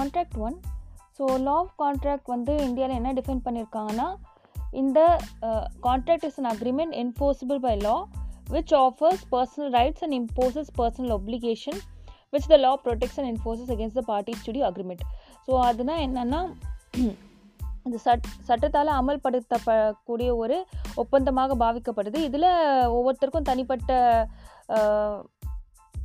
Contract one so law of contract வந்து இந்தியாவில் என்ன டிஃபைன் பண்ணியிருக்காங்கன்னா இந்த contract is an agreement enforceable by law which offers personal rights and imposes personal obligation which the law protects and enforces against the parties studio agreement so அதுனா என்னென்னா இந்த சட் சட்டத்தால் அமல்படுத்தப்படக்கூடிய ஒரு ஒப்பந்தமாக பாவிக்கப்படுது. இதில் ஒவ்வொருத்தருக்கும் தனிப்பட்ட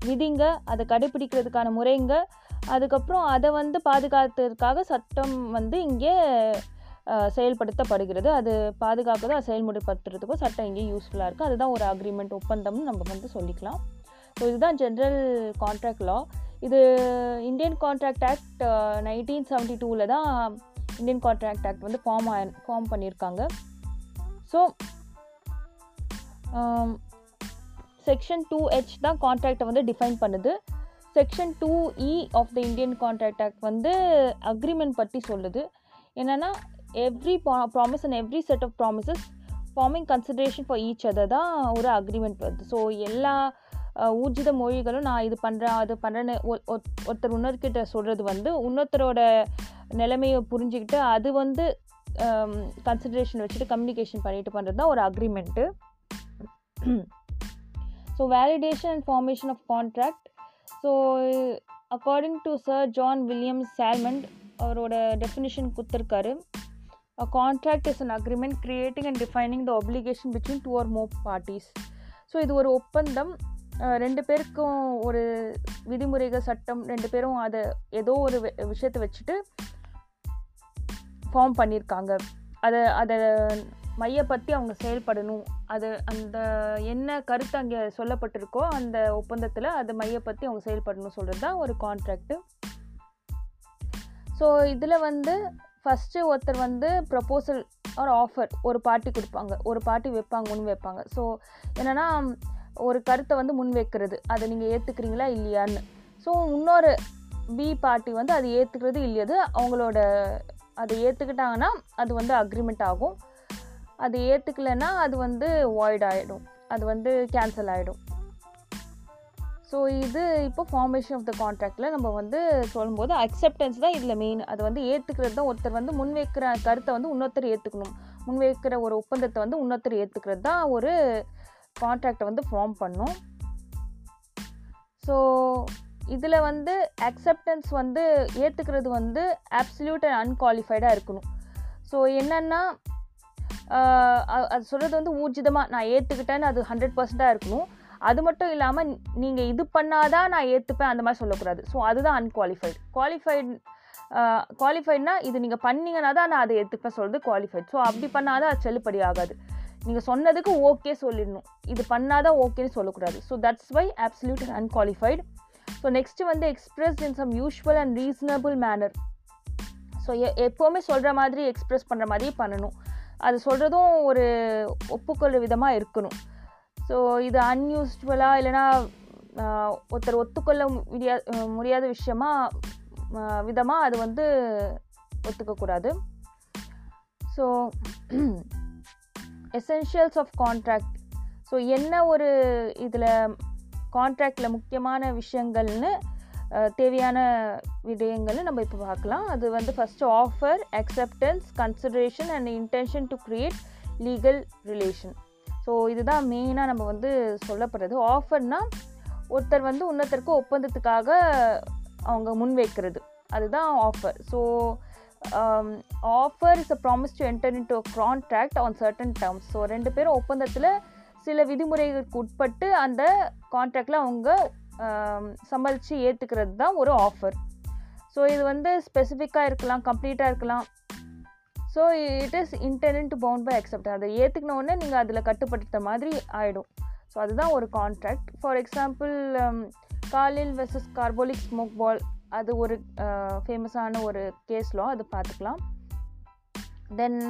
விதிங்க அதை கடைபிடிக்கிறதுக்கான முறைங்க அதுக்கப்புறம் அதை வந்து பாதுகாத்ததுக்காக சட்டம் வந்து இங்கே செயல்படுத்தப்படுகிறது. அது பாதுகாக்கிறதோ அதை செயல்முறைப்படுத்துறதுக்கோ சட்டம் இங்கே யூஸ்ஃபுல்லாக இருக்குது அதுதான் ஒரு அக்ரிமெண்ட் ஒப்பந்தம்னு நம்ம வந்து சொல்லிக்கலாம். ஸோ இதுதான் ஜென்ரல் கான்ட்ராக்ட் லா இது Indian contract act nineteen seventy டூவில் தான் இந்தியன் கான்ட்ராக்ட் ஆக்ட் வந்து ஃபார்ம் ஃபார்ம் பண்ணியிருக்காங்க. ஸோ செக்ஷன் டூ ஹெச் தான் கான்ட்ராக்டை வந்து டிஃபைன் பண்ணுது. Section two E of the Indian contract act வந்து அக்ரிமெண்ட் பற்றி சொல்லுது. என்னென்னா every promise and every set of promises forming consideration for each other தான் ஒரு அக்ரிமெண்ட் வருது. ஸோ எல்லா ஊர்ஜித மொழிகளும் நான் இது பண்ணுறேன் அது பண்ணுறேன்னு ஒருத்தர் இன்னொருக்கிட்ட சொல்கிறது வந்து இன்னொருத்தரோட நிலைமையை புரிஞ்சுக்கிட்டு அது வந்து கன்சிடரேஷன் வச்சுட்டு கம்யூனிகேஷன் பண்ணிட்டு பண்ணுறது தான் ஒரு agreement so validation and formation of contract so according to sir John William Salmond அவரோட டெஃபினிஷன் கொடுத்துருக்காரு a contract is an agreement creating and defining the obligation between two or more parties so இது ஒரு ஒப்பந்தம். ரெண்டு பேருக்கும் ஒரு விதிமுறைகள் சட்டம் ரெண்டு பேரும் அதை ஏதோ ஒரு விஷயத்தை வச்சுட்டு ஃபார்ம் பண்ணியிருக்காங்க. அதை அதை மையப்படுத்தி அவங்க செயல்படணும். அது அந்த என்ன கருத்து அங்கே சொல்லப்பட்டிருக்கோ அந்த ஒப்பந்தத்தில் அது மையப்படுத்தி அவங்க செயல்படணும் சொல்கிறது தான் ஒரு கான்ட்ராக்ட்டு ஸோ இதில் வந்து ஃபஸ்ட்டு ஒருத்தர் வந்து ப்ரப்போசல் ஒரு ஆஃபர் ஒரு பார்ட்டி கொடுப்பாங்க. ஒரு பார்ட்டி வைப்பாங்க முன் வைப்பாங்க. ஸோ என்னென்னா ஒரு கருத்தை வந்து முன் வைக்கிறது. அதை நீங்கள் ஏற்றுக்கிறீங்களா இல்லையான்னு. ஸோ இன்னொரு பி பார்ட்டி வந்து அது ஏற்றுக்கிறது இல்லையது. அவங்களோட அதை ஏற்றுக்கிட்டாங்கன்னா அது வந்து அக்ரிமெண்ட் ஆகும். அது ஏற்றுக்கலைன்னா அது வந்து வாய்ட் ஆகிடும் அது வந்து கேன்சல் ஆகிடும் ஸோ இது இப்போ ஃபார்மேஷன் ஆஃப் த கான்ட்ராக்டில் நம்ம வந்து சொல்லும்போது அக்செப்டன்ஸ் தான் இதில் மெயின் அது வந்து ஏற்றுக்கிறது தான் ஒருத்தர் வந்து முன்வைக்கிற கருத்தை வந்து இன்னொருத்தர் ஏற்றுக்கணும் முன்வைக்கிற ஒரு ஒப்பந்தத்தை வந்து இன்னொருத்தர் ஏற்றுக்கிறது தான் ஒரு கான்ட்ராக்டை வந்து ஃபார்ம் பண்ணும். ஸோ இதில் வந்து அக்செப்டன்ஸ் வந்து ஏற்றுக்கிறது வந்து அப்சல்யூட் அண்ட் அன்குவாலிஃபைடாக இருக்கணும். ஸோ என்னென்னா அது சொல்கிறது வந்து ஊர்ஜிதமாக நான் ஏற்றுக்கிட்டேன்னு அது ஹண்ட்ரட் பர்சண்ட்டாக இருக்கணும். அது மட்டும் இல்லாமல் நீங்கள் இது பண்ணாதான் நான் ஏற்றுப்பேன் அந்த மாதிரி சொல்லக்கூடாது. ஸோ அதுதான் அன்குவாலிஃபைடு குவாலிஃபைட் குவாலிஃபைட்னா இது நீங்கள் பண்ணிங்கன்னா தான் நான் அதை ஏற்றுப்பேன் சொல்கிறது குவாலிஃபைட் ஸோ அப்படி பண்ணாதான் அது செல்லுபடி ஆகாது. நீங்கள் சொன்னதுக்கு ஓகே சொல்லிடணும். இது பண்ணாதான் ஓகேன்னு சொல்லக்கூடாது. So that's why absolute and unqualified so next வந்து express in some usual and reasonable manner so எப்போவுமே சொல்கிற மாதிரி எக்ஸ்ப்ரெஸ் பண்ணுற மாதிரி பண்ணணும். அது சொல்கிறதும் ஒரு ஒப்புக்கொள்ள விதமாக இருக்கணும். ஸோ இது அன்யூஸ்வலாக இல்லைனா ஒருத்தர் ஒத்துக்கொள்ள முடியா முடியாத விஷயமா விதமாக அது வந்து ஒத்துக்கக்கூடாது. So essentials of contract so என்ன ஒரு இதில் கான்ட்ராக்டில் முக்கியமான விஷயங்கள்னு தேவையான விடயங்களை நம்ம இப்போ பார்க்கலாம். அது வந்து first offer acceptance consideration and intention to create legal relation so இதுதான் மெயினாக நம்ம வந்து சொல்லப்படுறது. ஆஃபர்னா ஒருத்தர் வந்து இன்னொருத்தருக்கு ஒப்பந்தத்துக்காக அவங்க முன்வைக்கிறது அதுதான் offer so offer is a promise to enter into contract on certain terms so ரெண்டு பேரும் ஒப்பந்தத்தில் சில விதிமுறைகளுக்கு உட்பட்டு அந்த கான்ட்ராக்டில் அவங்க சம்பாதிச்சு ஏற்றுக்கிறது தான் ஒரு ஆஃபர் ஸோ இது வந்து ஸ்பெசிஃபிக்காக இருக்கலாம் கம்ப்ளீட்டாக இருக்கலாம். So it is intended bound by accept அதை ஏற்றுக்கின உடனே நீங்கள் அதில் கட்டுப்படுத்த மாதிரி ஆகிடும் ஸோ அதுதான் ஒரு contract for example Carlill versus Carbolic Smoke Ball அது ஒரு ஃபேமஸான ஒரு கேஸ்லாம் அது பார்த்துக்கலாம் தென்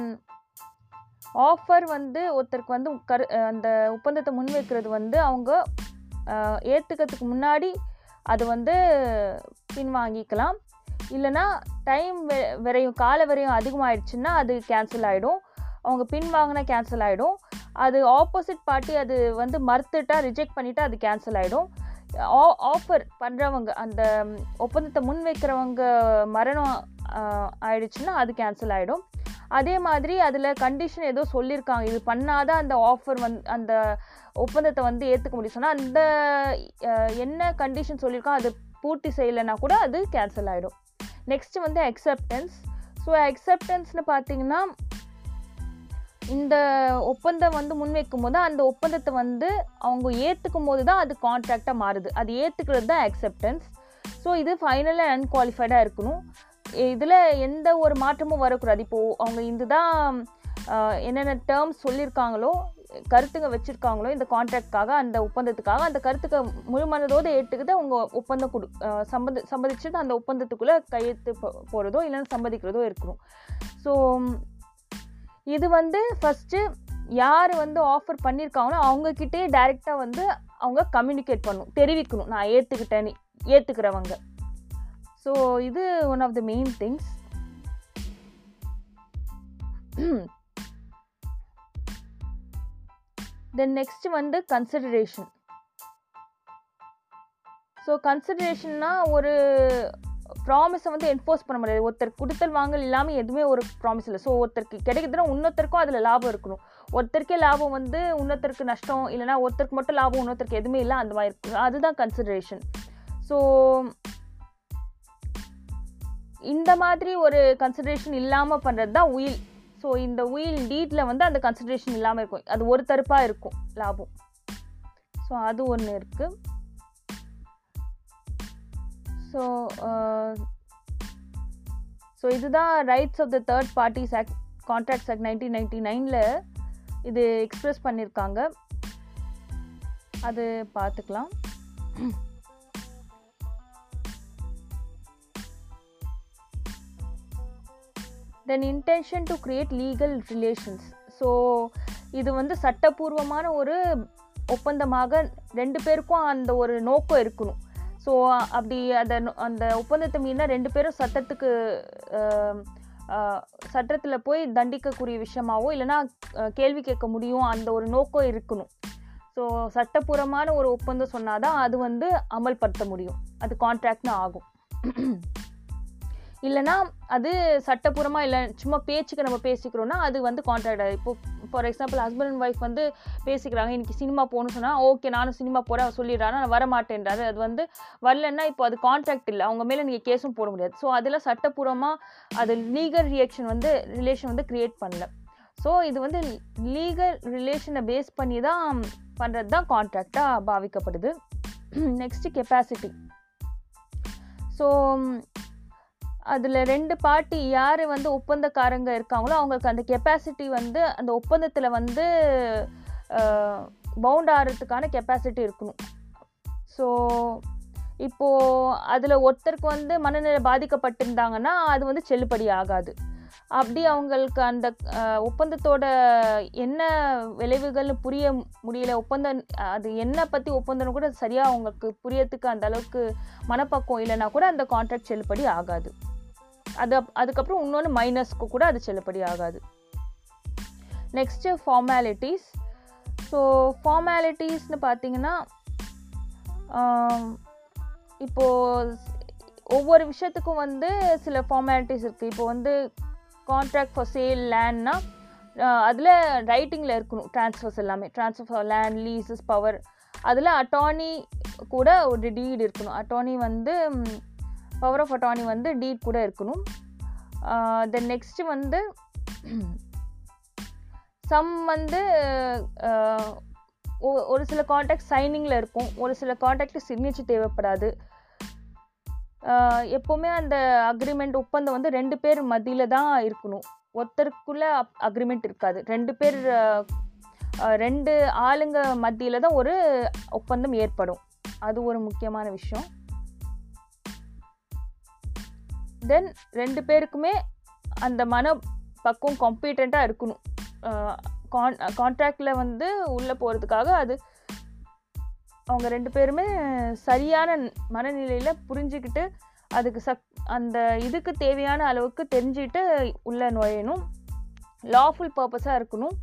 ஆஃபர் வந்து ஒருத்தருக்கு வந்து கரு அந்த ஒப்பந்தத்தை முன்வைக்கிறது வந்து அவங்க ஏற்றுக்கிறதுக்கு முன்னாடி அது வந்து பின்வாங்கிக்கலாம். இல்லைன்னா டைம் விரையும் கால விரையும் அதிகமாகிடுச்சுன்னா அது கேன்சல் ஆகிடும் அவங்க பின் வாங்கினா கேன்சல் ஆகிடும் அது ஆப்போசிட் பார்ட்டி அது வந்து மறுத்துட்டா ரிஜெக்ட் பண்ணிவிட்டு அது கேன்சல் ஆகிடும் ஆஃபர் பண்ணுறவங்க அந்த ஒப்பந்தத்தை முன் வைக்கிறவங்க மரணம் ஆயிடுச்சுன்னா அது கேன்சல் ஆகிடும் அதே மாதிரி அதில் கண்டிஷன் ஏதோ சொல்லியிருக்காங்க இது பண்ணாதான் அந்த ஆஃபர் வந்து அந்த ஒப்பந்தத்தை வந்து ஏற்றுக்க முடியும். சொன்னால் அந்த என்ன கண்டிஷன் சொல்லியிருக்கோம் அது பூர்த்தி செய்யலைன்னா கூட அது கேன்சல் ஆகிடும் நெக்ஸ்ட் வந்து அக்செப்டன்ஸ் ஸோ அக்செப்டன்ஸ்னு பார்த்தீங்கன்னா இந்த ஒப்பந்தம் வந்து முன்வைக்கும் போது அந்த ஒப்பந்தத்தை வந்து அவங்க ஏற்றுக்கும் போது தான் அது கான்ட்ராக்டாக மாறுது. அது ஏற்றுக்கிறது தான் அக்செப்டன்ஸ் ஸோ இது ஃபைனலாக அன்குவாலிஃபைடாக இருக்கணும். இதில் எந்த ஒரு மாற்றமும் வரக்கூடாது. இப்போது அவங்க இதுதான் என்னென்ன டேர்ம்ஸ் சொல்லியிருக்காங்களோ கருத்துங்க வச்சுருக்காங்களோ இந்த கான்ட்ராக்டுக்காக அந்த ஒப்பந்தத்துக்காக அந்த கருத்துக்க முழு மனதோடு ஏற்றுக்கிட்டு அவங்க ஒப்பந்தம் கொடு சம்மந்த சம்மதி சம்மதிச்சுட்டு அந்த ஒப்பந்தத்துக்குள்ளே கையெழுத்து போகிறதோ இல்லைன்னா சம்மதிக்கிறதோ இருக்கணும். ஸோ இது வந்து ஃபஸ்ட்டு யார் வந்து ஆஃபர் பண்ணியிருக்காங்களோ அவங்கக்கிட்டே டைரெக்டாக வந்து அவங்க கம்யூனிகேட் பண்ணணும் தெரிவிக்கணும். நான் ஏற்றுக்கிட்டேன்னு ஏற்றுக்கிறவங்க ஸோ இது one of the main things then next வந்து கன்சிடரேஷன் ஸோ கன்சிடரேஷன்னா ஒரு ப்ராமிஸை வந்து என்ஃபோர்ஸ் பண்ண முடியாது. ஒருத்தர் கொடுத்தல் வாங்கல் இல்லாமல் எதுவுமே ஒரு ப்ராமிஸ் இல்லை. ஸோ ஒருத்தருக்கு கிடைக்குதுன்னா இன்னொருத்தருக்கும் அதில் லாபம் இருக்கணும். ஒருத்தருக்கே லாபம் வந்து இன்னொருத்தருக்கு நஷ்டம் இல்லைனா ஒருத்தருக்கு மட்டும் லாபம் இன்னொருத்தருக்கு எதுவுமே இல்லை. அந்த மாதிரி இருக்கு. அதுதான் கன்சிடரேஷன் ஸோ இந்த மாதிரி ஒரு கன்சிடரேஷன் இல்லாமல் பண்ணுறது தான் உயில். ஸோ இந்த உயில் டீட்டில் வந்து அந்த கன்சிடரேஷன் இல்லாமல் இருக்கும். அது ஒரு தரப்பாக இருக்கும் லாபம். ஸோ அது ஒன்று இருக்குது ஸோ ஸோ இதுதான் rights of the third parties act contracts act nineteen ninety நைனில் இது எக்ஸ்பிரஸ் பண்ணியிருக்காங்க அது பார்த்துக்கலாம் then intention to create legal relations so இது வந்து சட்டப்பூர்வமான ஒரு ஒப்பந்தமாக ரெண்டு பேருக்கும் அந்த ஒரு நோக்கம் இருக்கணும். ஸோ அப்படி அந்த அந்த ஒப்பந்தத்தை மீறினா ரெண்டு பேரும் சட்டத்துக்கு சட்டத்தில் போய் தண்டிக்கக்கூடிய விஷயமாவோ இல்லைன்னா கேள்வி கேட்க முடியும். அந்த ஒரு நோக்கம் இருக்கணும். ஸோ சட்டப்பூர்வமான ஒரு ஒப்பந்தம் சொன்னாதான் அது வந்து அமல்படுத்த முடியும். அது கான்ட்ராக்ட்னு ஆகும். இல்லைன்னா அது சட்டப்பூர்வமாக இல்லை சும்மா பேச்சுக்கு நம்ம பேசிக்கிறோன்னா அது வந்து கான்ட்ராக்ட் இப்போ for example husband and wife வந்து பேசிக்கிறாங்க இன்னைக்கு சினிமா போகணும்னு சொன்னால் ஓகே நானும் சினிமா போகிறேன் சொல்லிடுறாரு நான் வரமாட்டேன்றாரு. அது வந்து வரலன்னா இப்போ அது கான்ட்ராக்ட் இல்லை அவங்க மேலே நீங்கள் கேஸும் போட முடியாது. ஸோ அதில் சட்டப்பூர்வமாக அது லீகல் ரியாக்ஷன் வந்து ரிலேஷன் வந்து க்ரியேட் பண்ணல. ஸோ இது வந்து லீகல் ரிலேஷனை பேஸ் பண்ணி தான் பண்ணுறது தான் கான்ட்ராக்டாக பாவிக்கப்படுது. நெக்ஸ்ட்டு கெப்பாசிட்டி ஸோ அதில் ரெண்டு பார்ட்டி யார் வந்து ஒப்பந்தக்காரங்க இருக்காங்களோ அவங்களுக்கு அந்த கெப்பாசிட்டி வந்து அந்த ஒப்பந்தத்தில் வந்து பவுண்ட் ஆகிறதுக்கான கெப்பாசிட்டி இருக்கணும். ஸோ இப்போது அதில் ஒருத்தருக்கு வந்து மனநிலை பாதிக்கப்பட்டிருந்தாங்கன்னா அது வந்து செல்லுபடி ஆகாது. அப்படி அவங்களுக்கு அந்த ஒப்பந்தத்தோட என்ன விளைவுகள்னு புரிய முடியல. ஒப்பந்தம் அது என்ன பற்றி ஒப்பந்தம் கூட சரியாக அவங்களுக்கு புரியறதுக்கு அந்த அளவுக்கு மனப்பக்குவம் இல்லைன்னா கூட அந்த கான்ட்ராக்ட் செல்லுபடி ஆகாது. அது அதுக்கப்புறம் இன்னொன்று மைனஸ்க்கு கூட அது செல்லுபடி ஆகாது. நெக்ஸ்ட்டு ஃபார்மாலிட்டிஸ் ஸோ ஃபார்மாலிட்டிஸ்னு பார்த்தீங்கன்னா இப்போது ஒவ்வொரு விஷயத்துக்கும் வந்து சில ஃபார்மாலிட்டிஸ் இருக்குது இப்போ வந்து கான்ட்ராக்ட் ஃபார் சேல் லேண்ட்னா அதில் ரைட்டிங்கில் இருக்கணும். ட்ரான்ஸ்ஃபர்ஸ் எல்லாமே. ட்ரான்ஸ்ஃபர் லேண்ட் லீசஸ் பவர் அதில் அட்டானி கூட ஒரு டீடு இருக்கணும். அட்டானி வந்து பவர் ஆஃப் அட்டானி வந்து டீட் கூட இருக்கணும். தென் நெக்ஸ்ட்டு வந்து சம் வந்து ஒ- ஒரு சில காண்டாக்ட் சைனிங்கில் இருக்கும். ஒரு சில காண்டாக்ட் சிக்னேச்சர் தேவைப்படாது. எப்போவுமே அந்த அக்ரிமெண்ட் ஒப்பந்தம் வந்து ரெண்டு பேர் மத்தியில் தான் இருக்கணும். ஒருத்தருக்குள்ள அக்ரிமெண்ட் இருக்காது. ரெண்டு பேர் ரெண்டு ஆளுங்க மத்தியில் தான் ஒரு ஒப்பந்தம் ஏற்படும். அது ஒரு முக்கியமான விஷயம். தென் ரெண்டு பேருக்குமே அந்த மன பக்குவம் காம்பீட்டண்ட்டாக இருக்கணும் கான் கான்ட்ராக்டில் வந்து உள்ளே போகிறதுக்காக அது அவங்க ரெண்டு பேருமே சரியான மனநிலையில் புரிஞ்சுக்கிட்டு அதுக்கு சக் அந்த இதுக்கு தேவையான அளவுக்கு தெரிஞ்சுக்கிட்டு உள்ளே நுழையணும். லாஃபுல் பர்பஸாக இருக்கணும்.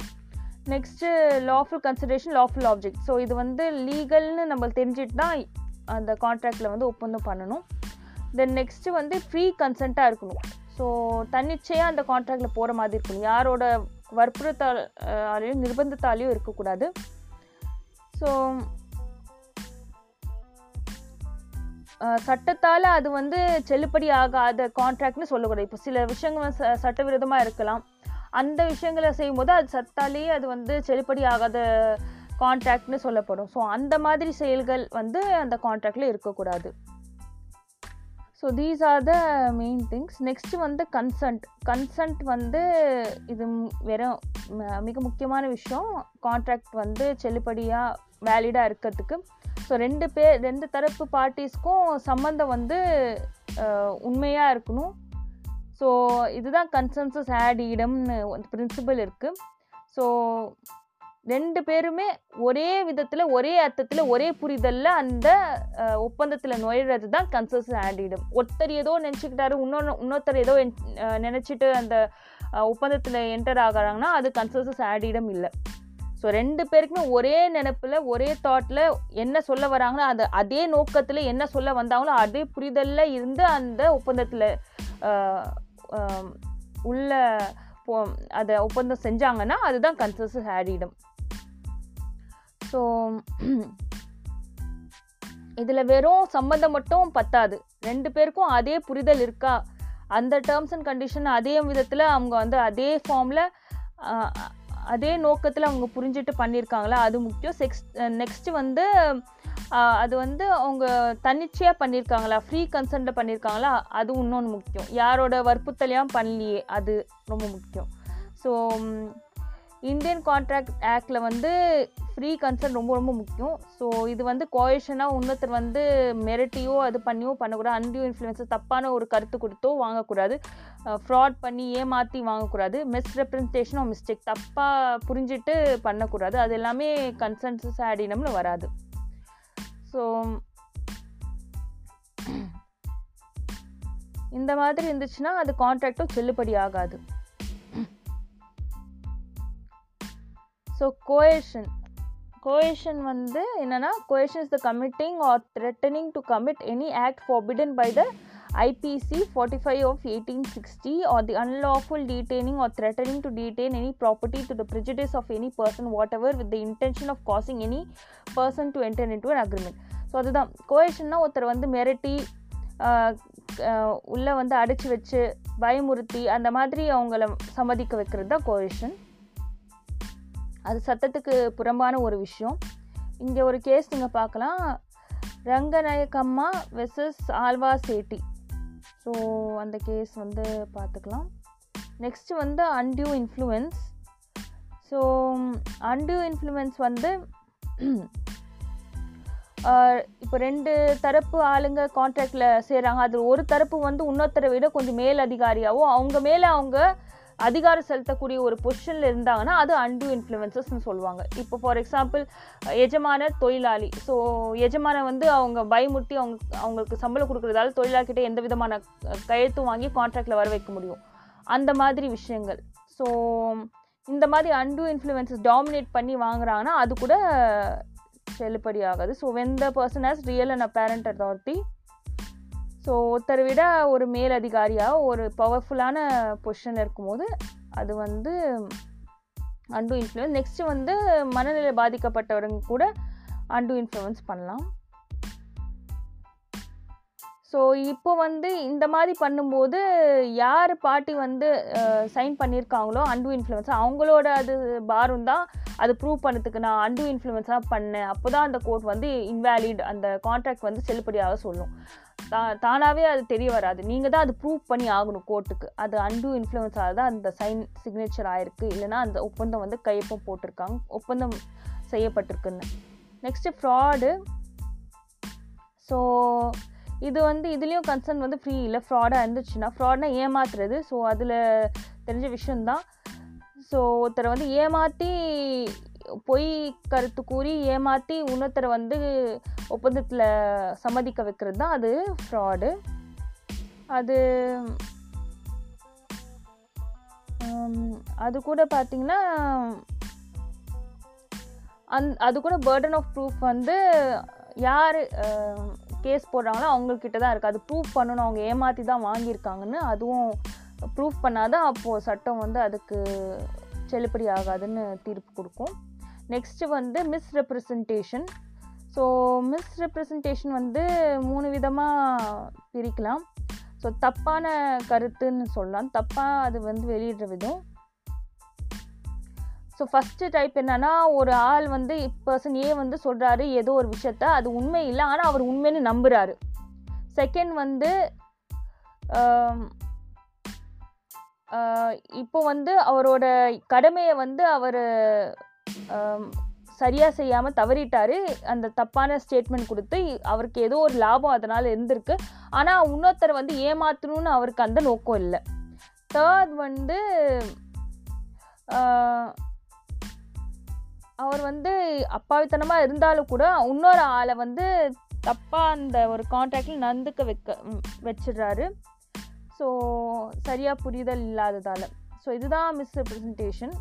Next lawful consideration lawful object so இது வந்து லீகல்னு நம்ம தெரிஞ்சுட்டு தான் அந்த கான்ட்ராக்டில் வந்து ஒப்பந்தம் பண்ணணும். தென் நெக்ஸ்ட்டு வந்து ஃப்ரீ கன்சென்ட்டாக இருக்கணும். ஸோ தன்னிச்சையாக அந்த கான்ட்ராக்டில் போகிற மாதிரி இருக்கணும். யாரோட வற்புறுத்தாலையும் நிர்பந்தத்தாலையும் இருக்கக்கூடாது. ஸோ சட்டத்தால் அது வந்து செல்லுபடி ஆகாத கான்ட்ராக்ட்னு சொல்லக்கூடாது. இப்போ சில விஷயங்கள் ச சட்டவிரோதமாக இருக்கலாம். அந்த விஷயங்களை செய்யும்போது அது சத்தாலேயே அது வந்து செல்லுபடி ஆகாத கான்ட்ராக்ட்னு சொல்லப்படும். ஸோ அந்த மாதிரி செயல்கள் வந்து அந்த கான்ட்ராக்டில் இருக்கக்கூடாது. So these are the main things next வந்து கன்சன்ட் கன்சன்ட் வந்து இது வெறும் மிக முக்கியமான விஷயம். கான்ட்ராக்ட் வந்து செல்லுபடியாக வேலிடாக இருக்கிறதுக்கு. ஸோ ரெண்டு பேர் ரெண்டு தரப்பு பார்ட்டிஸ்க்கும் சம்மந்தம் வந்து உண்மையாக இருக்கணும். ஸோ இதுதான் கன்சன்சஸ் ஆட் இடம்னு பிரின்சிபல் இருக்குது ஸோ ரெண்டு பேருமே ஒரே விதத்தில் ஒரே அர்த்தத்தில் ஒரே புரிதலில் அந்த ஒப்பந்தத்தில் நுழையிறது தான் கன்சன்ஸ் ஆண்டிடம் ஒருத்தர் ஏதோ நினச்சிக்கிட்டாரு இன்னொன்று இன்னொருத்தர் ஏதோ நினச்சிட்டு அந்த ஒப்பந்தத்தில் என்டர் ஆகிறாங்கன்னா அது கன்சன்சஸ் ஆடிடம் இல்லை. ஸோ ரெண்டு பேருக்குமே ஒரே நினப்பில் ஒரே தாட்டில் என்ன சொல்ல வராங்களோ அந்த அதே நோக்கத்தில் என்ன சொல்ல வந்தாங்களோ அதே புரிதலில் இருந்து அந்த ஒப்பந்தத்தில் உள்ள போ அதை ஒப்பந்தம் செஞ்சாங்கன்னா அதுதான் கன்சர்சஸ் ஆடிடம் ஸோ இதில் வெறும் சம்மந்தம் மட்டும் பத்தாது. ரெண்டு பேருக்கும் அதே புரிதல் இருக்கா? அந்த டேர்ம்ஸ் அண்ட் கண்டிஷன் அதே விதத்தில் அவங்க வந்து அதே ஃபார்மில் அதே நோக்கத்தில் அவங்க புரிஞ்சுட்டு பண்ணியிருக்காங்களா அது முக்கியம். செக்ஸ் நெக்ஸ்ட்டு வந்து அது வந்து அவங்க தன்னிச்சையாக பண்ணியிருக்காங்களா ஃப்ரீ கன்சென்ட்டில் பண்ணியிருக்காங்களா அது இன்னொன்று முக்கியம். யாரோட வற்புறுத்தலையும் பண்ணலையே அது ரொம்ப முக்கியம். ஸோ இந்தியன் கான்ட்ராக்ட் ஆக்டில் வந்து ஃப்ரீ கன்சர்ன் ரொம்ப ரொம்ப முக்கியம். ஸோ இது வந்து கோயேஷனாக இன்னொருத்தர் வந்து மிரட்டியோ அது பண்ணியோ பண்ணக்கூடாது. அன்டியூ இன்ஃப்ளூயன்ஸை தப்பான ஒரு கருத்து கொடுத்தோ வாங்கக்கூடாது. ஃப்ராட் பண்ணி ஏமாற்றி வாங்கக்கூடாது. மிஸ்ரெப்ரஸன்டேஷனோ மிஸ்டேக் தப்பாக புரிஞ்சிட்டு பண்ணக்கூடாது. அது எல்லாமே கன்சன்சஸ் ஆடினம்ல வராது. ஸோ இந்த மாதிரி இருந்துச்சுன்னா அது கான்ட்ராக்டும் செல்லுபடி ஆகாது. ஸோ கோயேஷன் கோயேஷன் வந்து என்னென்னா coercion is the committing or threatening to commit any act forbidden by the IPC forty five of eighteen sixty or the unlawful detaining or threatening to detain any property to the prejudice of any person whatever with the intention of causing any person to enter into an agreement so அதுதான் கோயேஷன்னா ஒருத்தர் வந்து மிரட்டி உள்ளே வந்து அடைச்சி வச்சு பயமுறுத்தி அந்த மாதிரி அவங்கள சம்மதிக்க வைக்கிறது தான் கோயேஷன் அது சட்டத்துக்கு புறம்பான ஒரு விஷயம். இங்கே ஒரு கேஸ் நீங்கள் பார்க்கலாம். ரங்கநாயக்கம்மா வெசஸ் ஆல்வா சேட்டி. ஸோ அந்த கேஸ் வந்து பார்த்துக்கலாம். நெக்ஸ்ட்டு வந்து undue influence so undue influence வந்து இப்போ ரெண்டு தரப்பு ஆளுங்க கான்ட்ராக்டில் செய்கிறாங்க அது ஒரு தரப்பு வந்து இன்னொருத்தரை விட கொஞ்சம் மேல் அதிகாரியாகவும் அவங்க மேலே அவங்க அதிகாரம் செலுத்தக்கூடிய ஒரு பொசிஷனில் இருந்தாங்கன்னா அது அன்டூ இன்ஃப்ளூயன்சஸ்னு சொல்லுவாங்க. இப்போ ஃபார் எக்ஸாம்பிள் எஜமான தொழிலாளி. ஸோ எஜமான வந்து அவங்க பயமுறுத்தி அவங்க அவங்களுக்கு சம்பளம் கொடுக்குறதால தொழிலாளிகிட்ட எந்த விதமான கையெழுத்தும் வாங்கி கான்ட்ராக்டில் வர வைக்க முடியும். அந்த மாதிரி விஷயங்கள். ஸோ இந்த மாதிரி அன்டூ இன்ஃப்ளூயன்சஸ் டாமினேட் பண்ணி வாங்குறாங்கன்னா அது கூட செல்லுபடி ஆகாது so when the person as real and apparent authority so ஒருத்தரை விட ஒரு மேல் அதிகாரியாக ஒரு பவர்ஃபுல்லான பொசிஷன் இருக்கும்போது அது வந்து அண்டு இன்ஃப்ளூயன்ஸ் நெக்ஸ்ட்டு வந்து மனநிலை பாதிக்கப்பட்டவருங்க கூட அண்டு இன்ஃப்ளூயன்ஸ் பண்ணலாம். ஸோ இப்போ வந்து இந்த மாதிரி பண்ணும்போது யார் பாட்டி வந்து சைன் பண்ணியிருக்காங்களோ அண்டு இன்ஃப்ளூயன்ஸ் அவங்களோட அது பாரும் தான் அது ப்ரூவ் பண்ணதுக்கு நான் அண்டு இன்ஃப்ளூயன்ஸாக பண்ணேன். அப்போ தான் அந்த கோர்ட் வந்து இன்வேலிட் அந்த கான்ட்ராக்ட் வந்து செல்லுபடியாக சொல்லும். தா தானாகவே அது தெரிய வராது. நீங்கள் தான் அது ப்ரூவ் பண்ணி ஆகணும் கோர்ட்டுக்கு அது அண்டு இன்ஃப்ளூயன்ஸாக தான் அந்த சைன் சிக்னேச்சர் ஆயிருக்கு. இல்லைனா அந்த ஒப்பந்தம் வந்து கையொப்பம் போட்டிருக்காங்க ஒப்பந்தம் செய்யப்பட்டிருக்குன்னு. நெக்ஸ்ட்டு ஃப்ராடு ஸோ இது வந்து இதுலேயும் கன்சர்ன் வந்து ஃப்ரீ இல்லை. ஃப்ராடாக இருந்துச்சுன்னா ஃப்ராட்னா ஏமாத்துறது. ஸோ அதில் தெரிஞ்ச விஷயந்தான் ஸோ ஒருத்தரை வந்து ஏமாற்றி பொய் கருத்து கூறி ஏமாற்றி இன்னொருத்தரை வந்து ஒப்பந்தத்தில் சம்மதிக்க வைக்கிறது தான் அது ஃப்ராடு அது அது கூட பார்த்திங்கன்னா அந் அது கூட பேர்டன் ஆஃப் ப்ரூஃப் வந்து யார் கேஸ் போடுறாங்களோ அவங்கக்கிட்ட தான் இருக்குது அது ப்ரூஃப் பண்ணணும் அவங்க ஏமாற்றி தான் வாங்கியிருக்காங்கன்னு அதுவும் ப்ரூஃப் பண்ணாதான் அப்போது சட்டம் வந்து அதுக்கு செல்லுபடி ஆகாதுன்னு தீர்ப்பு கொடுக்கும். நெக்ஸ்ட்டு வந்து மிஸ்ரெப்ரசன்டேஷன் ஸோ மிஸ்ரெப்ரசன்டேஷன் வந்து மூணு விதமாக பிரிக்கலாம். ஸோ தப்பான கருத்துன்னு சொல்லலாம். தப்பாக அது வந்து வெளியிடுற விதம். ஸோ ஃபஸ்ட்டு டைப் என்னென்னா ஒரு ஆள் வந்து பர்சன் ஏ வந்து சொல்கிறாரு ஏதோ ஒரு விஷயத்த அது உண்மை இல்லை ஆனால் அவர் உண்மைன்னு நம்புகிறாரு செகண்ட் வந்து இப்போ வந்து அவரோட கடமையை வந்து அவர் சரியாக செய்யாமல் தவறிட்டார். அந்த தப்பான ஸ்டேட்மெண்ட் கொடுத்து அவருக்கு ஏதோ ஒரு லாபம் அதனால் இருந்திருக்கு. ஆனால் இன்னொருத்தர் வந்து ஏமாற்றணும்னு அவருக்கு அந்த நோக்கம் இல்லை. தேர்ட் வந்து அவர் வந்து அப்பாவித்தனமாக இருந்தாலும் கூட இன்னொரு ஆளை வந்து தப்பாக அந்த ஒரு கான்ட்ராக்டில் நந்துக்க வைக்க வச்சிடுறாரு. ஸோ சரியாக புரிதல் இல்லாததால். ஸோ இதுதான் மிஸ்ரெப்ரசன்டேஷன்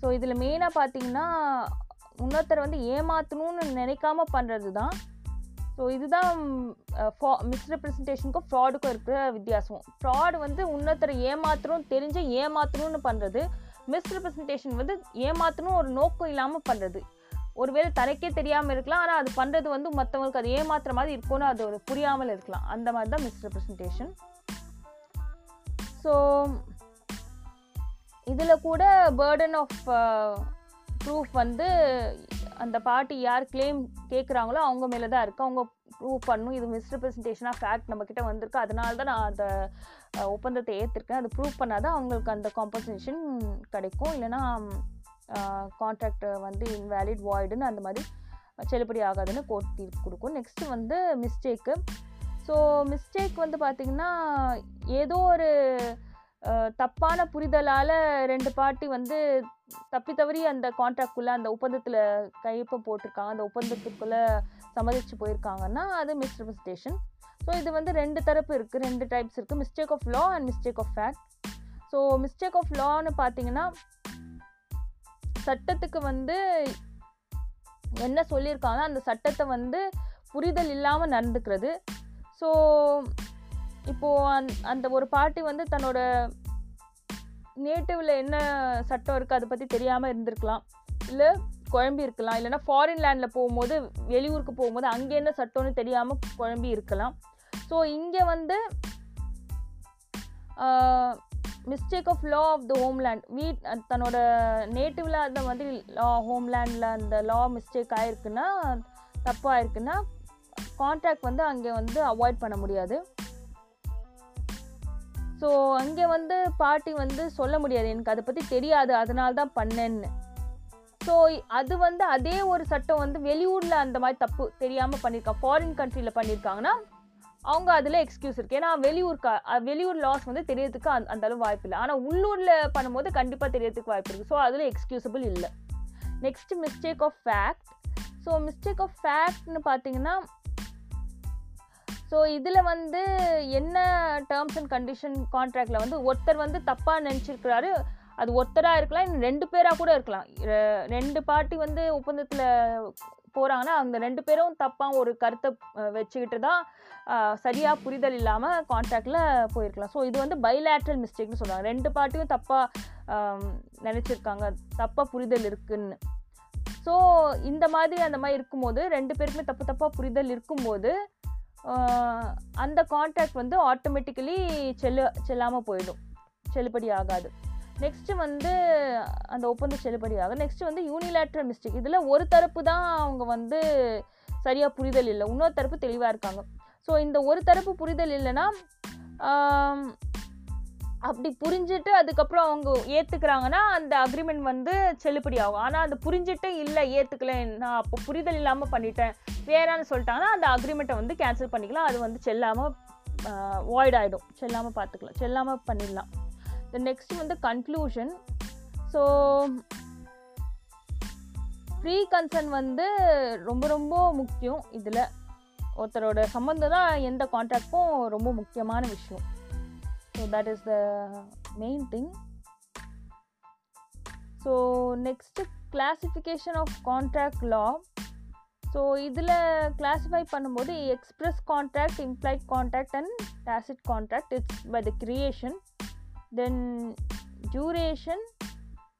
ஸோ இதில் மெயினாக பார்த்தீங்கன்னா இன்னொருத்தர் வந்து ஏமாற்றணும்னு நினைக்காம பண்ணுறது தான் ஸோ இதுதான் மிஸ்ரெப்ரசன்டேஷனுக்கும் ஃப்ராடுக்கும் இருக்கிற வித்தியாசம். ஃப்ராடு வந்து இன்னொருத்தரை ஏமாற்றணும் தெரிஞ்சு ஏமாற்றணும்னு பண்ணுறது மிஸ்ரெப்ரசன்டேஷன் வந்து ஏமாற்றணும் ஒரு நோக்கம் இல்லாமல் பண்ணுறது ஒருவேளை தனக்கே தெரியாமல் இருக்கலாம். ஆனால் அது பண்ணுறது வந்து மற்றவங்களுக்கு அது ஏமாத்துற மாதிரி இருக்கும்னு அது ஒரு புரியாமல் இருக்கலாம். அந்த மாதிரி தான் மிஸ்ரெப்ரசன்டேஷன் ஸோ இதில் கூட பேர்டன் ஆஃப் ப்ரூஃப் வந்து அந்த பார்ட்டி யார் கிளைம் கேட்குறாங்களோ அவங்க மேலே தான் இருக்குது அவங்க ப்ரூவ் பண்ணணும் இது மிஸ்ரெப்ரசன்டேஷன் ஆஃப் ஃபேக்ட் நம்மக்கிட்ட வந்திருக்கு. அதனால தான் நான் அந்த uh, ஒப்பந்தத்தை ஏற்றிருக்கேன் அது ப்ரூவ் பண்ணாதான் அவங்களுக்கு அந்த காம்பன்சேஷன் கிடைக்கும். இல்லைன்னா கான்ட்ராக்ட் வந்து இன்வேலிட் வாய்டுன்னு அந்த மாதிரி செல்லுபடி ஆகாதுன்னு கோர்ட் தீர்ப்பு கொடுக்கும். நெக்ஸ்ட்டு வந்து மிஸ்டேக்கு ஸோ மிஸ்டேக் வந்து பார்த்திங்கன்னா ஏதோ ஒரு தப்பான புரிதலால் ரெண்டு பார்ட்டி வந்து தப்பி தவறி அந்த கான்ட்ராக்டுக்குள்ளே அந்த ஒப்பந்தத்தில் கையொப்பம் போட்டிருக்காங்க. அந்த ஒப்பந்தத்துக்குள்ளே சம்மதிச்சு போயிருக்காங்கன்னா அது மிஸ்ரெப்ரசன்டேஷன் ஸோ இது வந்து ரெண்டு தரப்பு இருக்குது ரெண்டு டைப்ஸ் இருக்குது mistake of law and mistake of fact so mistake of லான்னு பார்த்தீங்கன்னா சட்டத்துக்கு வந்து என்ன சொல்லியிருக்காங்க அந்த சட்டத்தை வந்து புரிதல் இல்லாமல் நடந்துக்கிறது. ஸோ இப்போது அந் அந்த ஒரு பார்ட்டி வந்து தன்னோட நேட்டிவில் என்ன சட்டம் இருக்குது அதை பற்றி தெரியாமல் இருந்திருக்கலாம். இல்லை குழம்பி இருக்கலாம். இல்லைன்னா ஃபாரின் லேண்டில் போகும்போது வெளியூருக்கு போகும்போது அங்கே என்ன சட்டம்னு தெரியாமல் குழம்பி இருக்கலாம். ஸோ இங்கே வந்து mistake of law of the homeland வீட் தன்னோட நேட்டிவில் அந்த மாதிரி லா ஹோம்லேண்டில் அந்த லா மிஸ்டேக் ஆயிருக்குன்னா தப்பாக இருக்குன்னா கான்ட்ராக்ட் வந்து அங்கே வந்து அவாய்ட் பண்ண முடியாது. ஸோ அங்கே வந்து பார்ட்டி வந்து சொல்ல முடியாது. எனக்கு அதை பற்றி தெரியாது. அதனால தான் பண்ணேன்னு. ஸோ அது வந்து அதே ஒரு சட்டம் வந்து வெளியூரில் அந்த மாதிரி தப்பு தெரியாமல் பண்ணியிருக்காங்க ஃபாரின் கண்ட்ரியில் பண்ணியிருக்காங்கன்னா அவங்க அதில் எக்ஸ்கியூஸ் இருக்குது ஏன்னா வெளியூர் கா வெளியூர் லாஸ் வந்து தெரியறதுக்கு அந் அந்த அளவு வாய்ப்பு இல்லை. ஆனால் உள்ளூரில் பண்ணும்போது கண்டிப்பாக தெரியறதுக்கு வாய்ப்பு இருக்குது ஸோ அதில் எக்ஸ்கியூசபிள் இல்லை. Next mistake of fact so mistake of ஃபேக்ட்னு பார்த்தீங்கன்னா ஸோ இதில் வந்து என்ன டேர்ம்ஸ் அண்ட் கண்டிஷன் கான்ட்ராக்டில் வந்து ஒருத்தர் வந்து தப்பாக நினச்சிருக்கிறாரு அது ஒருத்தராக இருக்கலாம் இன்னும் ரெண்டு பேராக கூட இருக்கலாம். ரெண்டு பார்ட்டி வந்து ஒப்பந்தத்தில் போகிறாங்கன்னா அந்த ரெண்டு பேரும் தப்பாக ஒரு கருத்தை வச்சுக்கிட்டு தான் சரியாக புரிதல் இல்லாமல் கான்டாக்டில் போயிருக்கலாம். ஸோ இது வந்து பைலேட்ரல் மிஸ்டேக்னு சொல்கிறாங்க ரெண்டு பார்ட்டியும் தப்பாக நினச்சிருக்காங்க. தப்பாக புரிதல் இருக்குன்னு. ஸோ இந்த மாதிரி அந்த மாதிரி இருக்கும்போது ரெண்டு பேருக்குமே தப்பு தப்பாக புரிதல் இருக்கும்போது அந்த கான்ட்ராக்ட் வந்து ஆட்டோமேட்டிக்கலி செல்லு செல்லாமல் போயிடும். செல்லுபடி ஆகாது. நெக்ஸ்ட்டு வந்து அந்த ஒப்பந்தம் செல்லுபடி ஆகும் நெக்ஸ்ட்டு வந்து யூனிலேட்ரல் மிஸ்டேக் இதில் ஒரு தரப்பு தான் அவங்க வந்து சரியாக புரிதல் இல்லை. இன்னொரு தரப்பு தெளிவாக இருக்காங்க. ஸோ இந்த ஒரு தரப்பு புரிதல் இல்லைன்னா அப்படி புரிஞ்சுட்டு அதுக்கப்புறம் அவங்க ஏற்றுக்கிறாங்கன்னா அந்த அக்ரிமெண்ட் வந்து செல்லுபடி ஆகும் ஆனால் அந்த புரிஞ்சுட்டு இல்லை ஏற்றுக்கல நான் அப்போ புரிதல் இல்லாமல் பண்ணிட்டேன் வேறான்னு சொல்லிட்டாங்கன்னா அந்த அக்ரிமெண்ட்டை வந்து கேன்சல் பண்ணிக்கலாம். அது வந்து செல்லாமல் வாய்ட் ஆகிடும் செல்லாமல் பார்த்துக்கலாம் செல்லாமல் பண்ணிடலாம். த நெக்ஸ்ட் வந்து கன்க்ளூஷன் ஸோ ப்ரீ கன்சர்ன் வந்து ரொம்ப ரொம்ப முக்கியம் இதில். ஒருத்தரோட சம்மந்தம் தான் எந்த கான்ட்ராக்டும் ரொம்ப முக்கியமான விஷயம். So that is the main thing so next classification of contract law so இதில் கிளாஸிஃபை பண்ணும்போது express contract implied contract and tacit contract it's by the creation then duration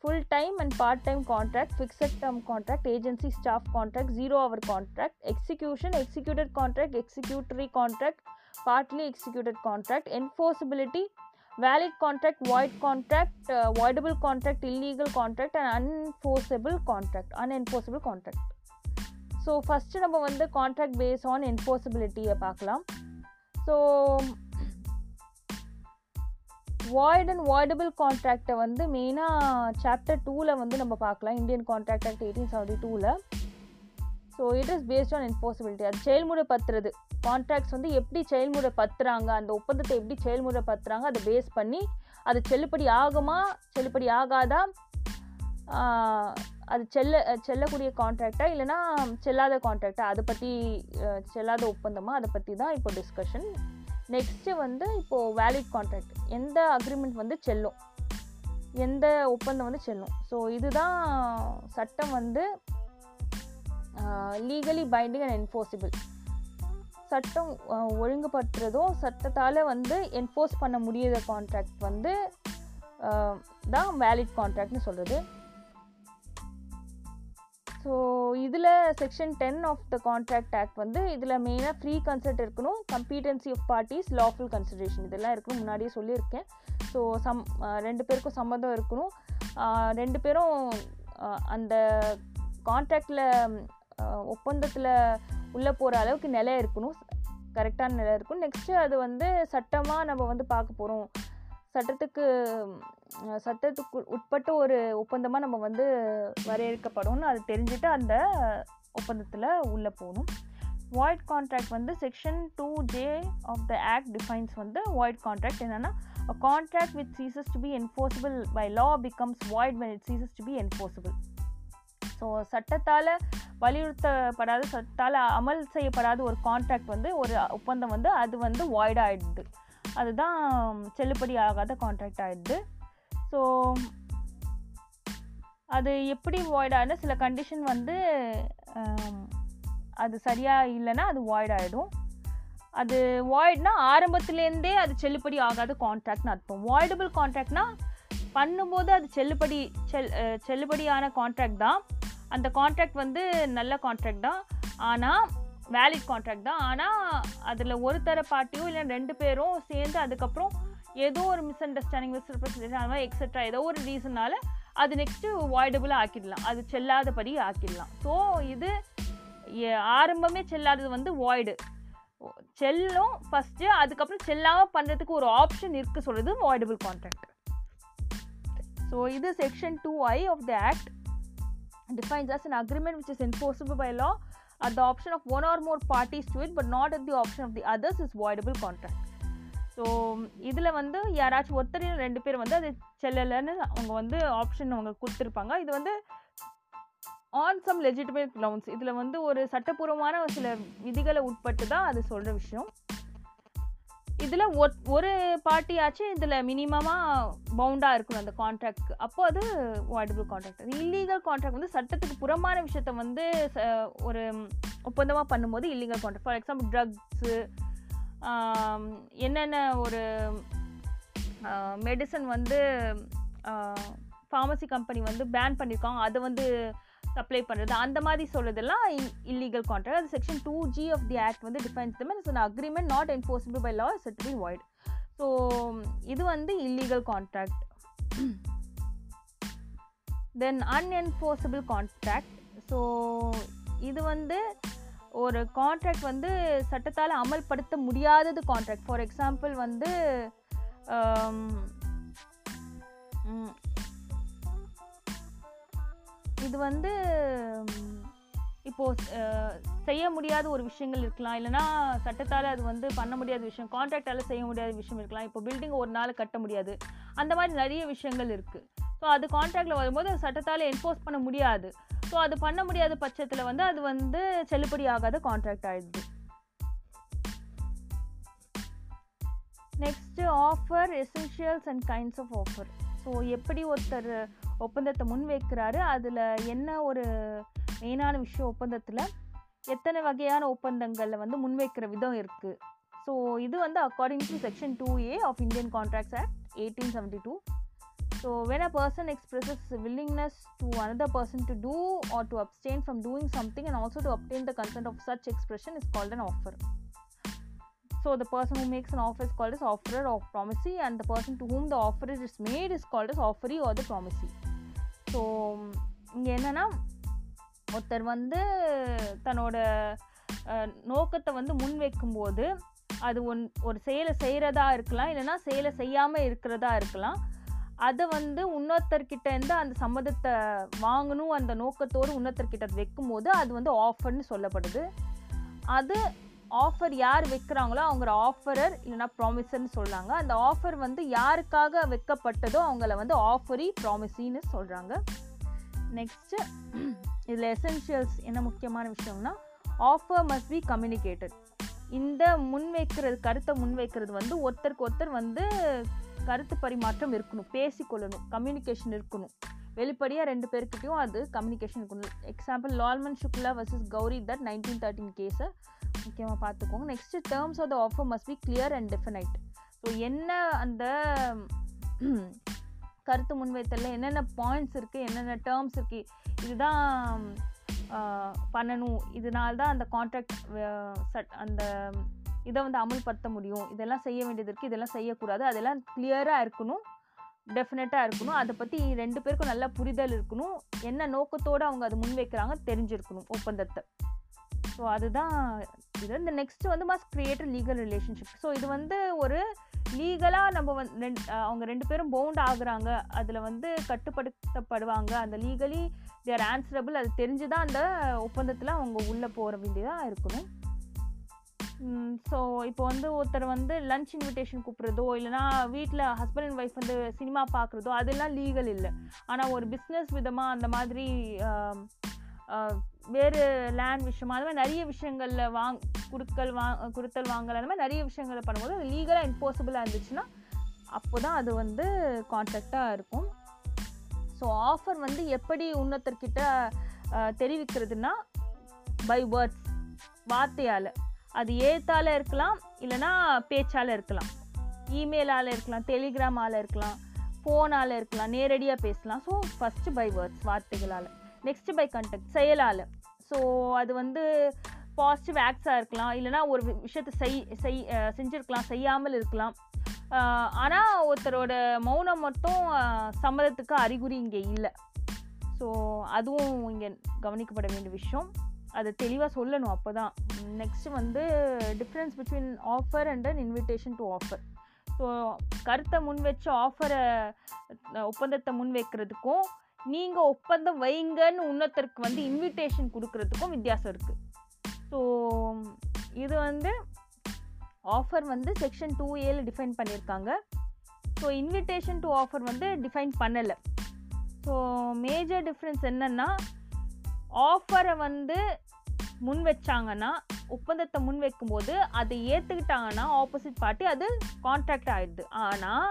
full time and part time contract fixed term contract agency staff contract zero hour contract execution executed contract executory contract partly executed contract enforceability valid contract void contract uh, voidable contract illegal contract and unenforceable contract unenforceable contract so first நம்ம வந்து contract base on என்ஃபோர்சபிலிட்டியை பார்க்கலாம் so void and voidable கான்ட்ராக்டை வந்து மெயினாக chapter டூவில் வந்து நம்ம பார்க்கலாம். Indian contract act eighteen seventy டூவில் so it is based on enforceability அது செயல்முறை பத்துறது கான்ட்ராக்ட்ஸ் வந்து எப்படி செயல்முறை பத்துறாங்க அந்த ஒப்பந்தத்தை எப்படி செயல்முறை பத்துறாங்க அதை பேஸ் பண்ணி அது செல்லுபடி ஆகுமா செல்லுபடி ஆகாதா? அது செல்ல செல்லக்கூடிய கான்ட்ராக்டா இல்லைனா செல்லாத கான்ட்ராக்டா அதை பற்றி செல்லாத ஒப்பந்தமாக அதை பற்றி தான் இப்போ டிஸ்கஷன் நெக்ஸ்ட்டு வந்து இப்போது வேலிட் கான்ட்ராக்ட் எந்த அக்ரிமெண்ட் வந்து செல்லும்? எந்த ஒப்பந்தம் வந்து செல்லும்? ஸோ இதுதான் சட்டம் வந்து லீகலி பைண்டிங் அண்ட் என்ஃபோர்சிபிள் சட்டம் ஒழுங்குபடுத்துறதும் சட்டத்தால் வந்து என்ஃபோர்ஸ் பண்ண முடியாத கான்ட்ராக்ட் வந்து தான் வேலிட் கான்ட்ராக்ட்னு சொல்கிறது ஸோ இதில் section ten of the contract act வந்து இதில் மெயினாக ஃப்ரீ கன்சல்ட் இருக்கணும் competency of parties lawful consideration இதெல்லாம் இருக்கணும் முன்னாடியே சொல்லியிருக்கேன். ஸோ சம் ரெண்டு பேருக்கும் சம்மந்தம் இருக்கணும். ரெண்டு பேரும் அந்த கான்ட்ராக்டில் ஒப்பந்தத்தில் உள்ளே போகிற அளவுக்கு நிலை இருக்கணும். கரெக்டான நிலை இருக்கும் நெக்ஸ்ட்டு அது வந்து சட்டமாக நம்ம வந்து பார்க்க போகிறோம் சட்டத்துக்கு சட்டத்துக்கு உட்பட்ட ஒரு ஒப்பந்தமாக நம்ம வந்து வரையறுக்கப்படும்னு அது தெரிஞ்சுட்டு அந்த ஒப்பந்தத்தில் உள்ளே போகணும். வாய்ட் கான்ட்ராக்ட் வந்து section two J of the act defines வந்து வாய்ட் கான்ட்ராக்ட் என்னென்னா contract with ceases to be be by law becomes void when it ceases to be be so சட்டத்தால் வலியுறுத்தப்படாத சட்டத்தால் அமல் செய்யப்படாத ஒரு கான்ட்ராக்ட் வந்து ஒரு ஒப்பந்தம் வந்து அது வந்து வாய்டாகிடுது அதுதான் செல்லுபடி ஆகாத கான்ட்ராக்ட் ஆகிடுது ஸோ அது எப்படி வாய்ட் ஆகுது சில கண்டிஷன் வந்து அது சரியாக இல்லைன்னா அது வாய்ட் ஆகிடும் அது வாய்ட்னா ஆரம்பத்துலேருந்தே அது செல்லுபடி ஆகாத கான்ட்ராக்ட்னு அர்த்தம். வாய்டபுள் கான்ட்ராக்ட்னா பண்ணும்போது அது செல்லுபடி செல் செல்லுபடியான கான்ட்ராக்ட் தான். அந்த கான்ட்ராக்ட் வந்து நல்ல கான்ட்ராக்ட் தான். ஆனால் வேலிட் கான்ட்ராக்ட் தான். ஆனால் அதில் ஒரு தர பார்ட்டியும் இல்லை ரெண்டு பேரும் சேர்ந்து அதுக்கப்புறம் ஏதோ ஒரு மிஸ் அண்டர்ஸ்டாண்டிங் மிஸ் ரெப்ரஸன்டேஷன் அது மாதிரி எக்ஸட்ரா ஏதோ ஒரு ரீசனால் அது நெக்ஸ்ட்டு வாய்டபுளாக ஆக்கிடலாம். அது செல்லாதபடி ஆக்கிடலாம். ஸோ இது ஆரம்பமே செல்லாதது வந்து வாய்டு செல்லும் ஃபஸ்ட்டு அதுக்கப்புறம் செல்லாமல் பண்ணுறதுக்கு ஒரு ஆப்ஷன் இருக்குது சொல்கிறது வாய்டபுள் கான்ட்ராக்ட் ஸோ இது section two I of the act defines as an agreement which is enforceable by law at the option of one or more parties to it but not at the option of the others is voidable contract. So இதில் வந்து யாராச்சும் ஒருத்தர் ரெண்டு பேர் வந்து அது செல்லலைன்னு அவங்க வந்து ஆப்ஷன் அவங்க கொடுத்துருப்பாங்க. இது வந்து ஆன் சம் லெஜிட்டிமேட் கிரவுண்ட்ஸ் இதில் வந்து ஒரு சட்டப்பூர்வமான சில விதிகளை உட்பட்டு தான் அது சொல்கிற விஷயம். இதில் ஒரு பார்ட்டியாச்சும் இதில் மினிமமாக பவுண்டாக இருக்கணும் அந்த கான்ட்ராக்ட் அப்போ அது வாய்டபிள் கான்ட்ராக்ட் இல்லீகல் கான்ட்ராக்ட் வந்து சட்டத்துக்கு புறமான விஷயத்த வந்து ஒரு ஒப்பந்தமாக பண்ணும்போது illegal contract for example drugs என்னென்ன ஒரு மெடிசன் வந்து ஃபார்மசி கம்பெனி வந்து பேன் பண்ணியிருக்காங்க அதை வந்து சப்ளை பண்ணுறது அந்த மாதிரி சொல்கிறதெல்லாம் இல்லீகல் கான்ட்ராக்ட் அது section two G of the act வந்து defines them it's an agreement not enforceable by law said be void so இது வந்து illegal contract then unenforceable contract so இது வந்து ஒரு கான்ட்ராக்ட் வந்து சட்டத்தால் அமல்படுத்த முடியாதது கான்ட்ராக்ட் ஃபார் எக்ஸாம்பிள் வந்து um, இது வந்து இப்போது செய்ய முடியாத ஒரு விஷயங்கள் இருக்கலாம். இல்லைனா சட்டத்தால் அது வந்து பண்ண முடியாத விஷயம் கான்ட்ராக்டால் செய்ய முடியாத விஷயம் இருக்கலாம். இப்போ பில்டிங் ஒரு நாள் கட்ட முடியாது. அந்த மாதிரி நிறைய விஷயங்கள் இருக்குது ஸோ அது கான்ட்ராக்டில் வரும்போது அது சட்டத்தால் என்ஃபோர்ஸ் பண்ண முடியாது. ஸோ அது பண்ண முடியாத பட்சத்தில் வந்து அது வந்து செல்லுபடி ஆகாத கான்ட்ராக்ட் ஆகிடுது next offer essentials and kinds of offer so எப்படி ஒருத்தர் ஒப்பந்தத்தை முன் வைக்கிறாரு அதில் என்ன ஒரு மெயினான விஷயம் ஒப்பந்தத்தில்? எத்தனை வகையான ஒப்பந்தங்களில் வந்து முன்வைக்கிற விதம் இருக்குது ஸோ இது வந்து according to section two A of Indian contracts act eighteen seventy two so when a person expresses willingness to another person to do or to abstain from doing something and also to obtain the consent of such expression is called an offer So the person who makes an offer is called as offerer or promisee and the person to whom the offer is made is called as offeree or the promisee. So இங்கே என்னென்னா ஒருத்தர் வந்து தன்னோட நோக்கத்தை வந்து முன்வைக்கும்போது அது one ஒரு செயலை செய்கிறதா இருக்கலாம் இல்லைன்னா செயலை செய்யாமல் இருக்கிறதா இருக்கலாம் அதை வந்து இன்னொருத்தர்கிட்டேருந்து அந்த சம்மதத்தை வாங்கணும் அந்த நோக்கத்தோடு இன்னொருத்தர்கிட்ட வைக்கும்போது அது வந்து ஆஃபர்னு சொல்லப்படுது அது ஆஃபர் யார் வைக்கிறாங்களோ அவங்க ஆஃபரர் இல்லைன்னா ப்ராமிசர்னு சொல்கிறாங்க அந்த ஆஃபர் வந்து யாருக்காக வைக்கப்பட்டதோ அவங்கள வந்து ஆஃபரி ப்ராமிசின்னு சொல்கிறாங்க நெக்ஸ்ட்டு இதில் எசென்ஷியல்ஸ் என்ன முக்கியமான விஷயம்னா ஆஃபர் மஸ்ட் பி கம்யூனிகேட்டட் இந்த முன்வைக்கிறது கருத்தை முன்வைக்கிறது வந்து ஒருத்தருக்கு ஒருத்தர் வந்து கருத்து பரிமாற்றம் இருக்கணும் பேசிக்கொள்ளணும் கம்யூனிகேஷன் இருக்கணும். வெளிப்படையாக ரெண்டு பேருக்கிட்டையும் அது கம்யூனிகேஷன் இருக்கணும். Example Lalman Shukla versus Gauri Dutt nineteen thirteen கேஸை முக்கியமாக பார்த்துக்கோங்க next terms of the offer must be clear and definite so என்ன அந்த கருத்து முன்வைத்தலில் என்னென்ன பாயிண்ட்ஸ் இருக்குது என்னென்ன டேர்ம்ஸ் இருக்குது இதுதான் பண்ணணும். இதனால தான் அந்த கான்ட்ராக்ட் சட் அந்த இதை வந்து அமல்படுத்த முடியும். இதெல்லாம் செய்ய வேண்டியது இருக்குது இதெல்லாம் செய்யக்கூடாது. அதெல்லாம் கிளியராக இருக்கணும் டெஃபினட்டாக இருக்கணும். அதை பற்றி ரெண்டு பேருக்கும் நல்ல புரிதல் இருக்கணும். என்ன நோக்கத்தோடு அவங்க அதை முன்வைக்கிறாங்க தெரிஞ்சிருக்கணும் ஒப்பந்தத்தை. ஸோ அதுதான் இது இந்த நெக்ஸ்ட்டு வந்து must create legal relationship so இது வந்து ஒரு லீகலாக நம்ம வந்து ரெண்டு அவங்க ரெண்டு பேரும் பவுண்ட் ஆகுறாங்க. அதில் வந்து கட்டுப்படுத்தப்படுவாங்க. அந்த லீகலி தேர் ஆன்சரபிள் அது தெரிஞ்சு தான் அந்த ஒப்பந்தத்தில் அவங்க உள்ளே போகிற வேண்டியதாக இருக்கணும். ஸோ இப்போ வந்து ஒருத்தர் வந்து லஞ்ச் இன்விடேஷன் கூப்பிட்றதோ இல்லைனா வீட்டில் ஹஸ்பண்ட் அண்ட் ஒய்ஃப் வந்து சினிமா பார்க்குறதோ அதெல்லாம் லீகல் இல்லை. ஆனால் ஒரு பிஸ்னஸ் விதமாக அந்த மாதிரி வேறு லேண்ட் விஷயமா அந்த மாதிரி நிறைய விஷயங்களில் வாங் குடுக்கல் வா கொடுத்தல் வாங்கல் அந்த மாதிரி நிறைய விஷயங்களை பண்ணும்போது அது லீகலாக இம்பாசிபிளாக இருந்துச்சுன்னா அப்போ தான் அது வந்து கான்ட்ராக்டாக இருக்கும். ஸோ ஆஃபர் வந்து எப்படி உன்னத்தர்கிட்ட தெரிவிக்கிறதுனா பை வேர்ட்ஸ் வார்த்தையால். அது ஏத்தால் இருக்கலாம் இல்லைன்னா பேச்சால் இருக்கலாம். இமெயிலால் இருக்கலாம் டெலிகிராமால் இருக்கலாம் ஃபோனால் இருக்கலாம் நேரடியாக பேசலாம். ஸோ ஃபஸ்ட்டு பை வேர்ட்ஸ் வார்த்தைகளால். நெக்ஸ்ட் பை கண்டக்ட் செயலால் ஸோ அது வந்து பாசிட்டிவ் ஆக்ட்ஸாக இருக்கலாம் இல்லைனா ஒரு வி- விஷயத்தை செய் செய் செஞ்சுருக்கலாம் செஞ்சிருக்கலாம் செய்யாமல் இருக்கலாம். ஆனால் ஒருத்தரோட மௌனம் மட்டும் சம்மதத்துக்கு அறிகுறி இங்கே இல்லை. ஸோ அதுவும் இங்கே கவனிக்கப்பட வேண்டிய விஷயம். அதை தெளிவாக சொல்லணும் அப்போ தான் நெக்ஸ்ட் வந்து difference between offer and an invitation to offer so கருத்தை முன் வச்சு ஆஃபரை ஒப்பந்தத்தை முன் வைக்கிறதுக்கும் நீங்கள் ஒப்பந்தம் வைங்கன்னு இன்னொருத்தருக்கு வந்து இன்விடேஷன் கொடுக்கறதுக்கும் வித்தியாசம் இருக்குது ஸோ இது வந்து ஆஃபர் வந்து செக்ஷன் டூ ஏல டிஃபைன் பண்ணியிருக்காங்க ஸோ இன்விடேஷன் டு ஆஃபர் வந்து டிஃபைன் பண்ணலை. ஸோ மேஜர் டிஃப்ரென்ஸ் என்னென்னா ஆஃபரை வந்து முன் வச்சாங்கன்னா ஒப்பந்தத்தை முன் வைக்கும்போது அதை ஏற்றுக்கிட்டாங்கன்னா ஆப்போசிட் பார்ட்டி அது கான்ட்ராக்ட் ஆயிடுது. ஆனால்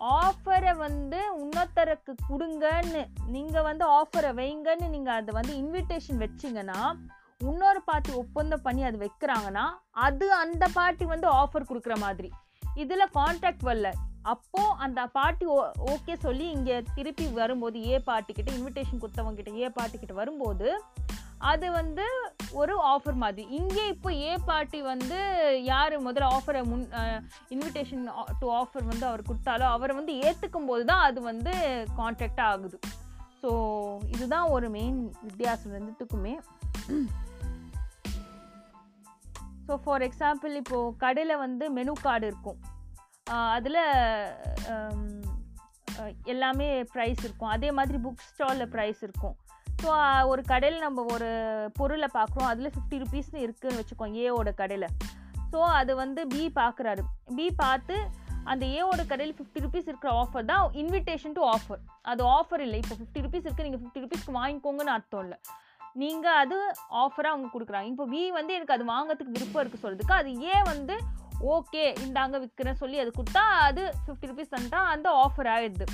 ஆஃபரை வந்து இன்னொருத்தருக்கு கொடுங்கன்னு நீங்கள் வந்து ஆஃபரை வைங்கன்னு நீங்கள் அதை வந்து இன்விடேஷன் வச்சிங்கன்னா இன்னொரு பார்ட்டி ஒப்பந்தம் பண்ணி அது வைக்கிறாங்கன்னா அது அந்த பார்ட்டி வந்து ஆஃபர் கொடுக்குற மாதிரி. இதில் கான்ட்ராக்ட் வரல. அப்போ அந்த பார்ட்டி ஓ ஓகே சொல்லி இங்கே திருப்பி வரும்போது ஏ பார்ட்டிக்கிட்ட இன்விடேஷன் கொடுத்தவங்க கிட்ட ஏ பார்ட்டிக்கிட்ட வரும்போது அது வந்து ஒரு ஆஃபர் மாதிரி. இங்கே இப்போ ஏ பார்ட்டி வந்து யார் முதல்ல ஆஃபரை முன் இன்விடேஷன் டு ஆஃபர் வந்து அவர் கொடுத்தாலோ அவரை வந்து ஏற்றுக்கும் போது தான் அது வந்து கான்ட்ராக்டாக ஆகுது. ஸோ இதுதான் ஒரு மெயின் வித்தியாசம் ரெண்டுத்துக்குமே. ஸோ ஃபார் எக்ஸாம்பிள் இப்போது கடையில் வந்து மெனு கார்டு இருக்கும். அதில் எல்லாமே ப்ரைஸ் இருக்கும். அதே மாதிரி புக் ஸ்டாலில் ப்ரைஸ் இருக்கும். ஸோ ஒரு கடையில் நம்ம ஒரு பொருளை பார்க்குறோம். அதில் ஃபிஃப்டி ருபீஸ்னு இருக்குதுன்னு வச்சுக்கோங்க ஏவோட கடையில். ஸோ அது வந்து பி பார்க்குறாரு. பி பார்த்து அந்த ஏவோட கடையில் ஃபிஃப்டி ருபீஸ் இருக்கிற ஆஃபர் தான் இன்விடேஷன் டு ஆஃபர் அது ஆஃபர் இல்லை. இப்போ ஃபிஃப்டி ருபீஸ் இருக்குது நீங்கள் ஃபிஃப்டி ருபீஸ்க்கு வாங்கிக்கோங்கன்னு அர்த்தம் இல்லை. நீங்கள் அது ஆஃபராக அவங்க கொடுக்குறாங்க. இப்போ பி வந்து எனக்கு அது வாங்கிறதுக்கு விருப்பம் இருக்குது சொல்கிறதுக்கு அது ஏ வந்து ஓகே இந்தாங்க விற்கிறேன் சொல்லி அது கொடுத்தா அது ஃபிஃப்டி ருபீஸ் தந்தா அந்த ஆஃபர் ஆகிடுது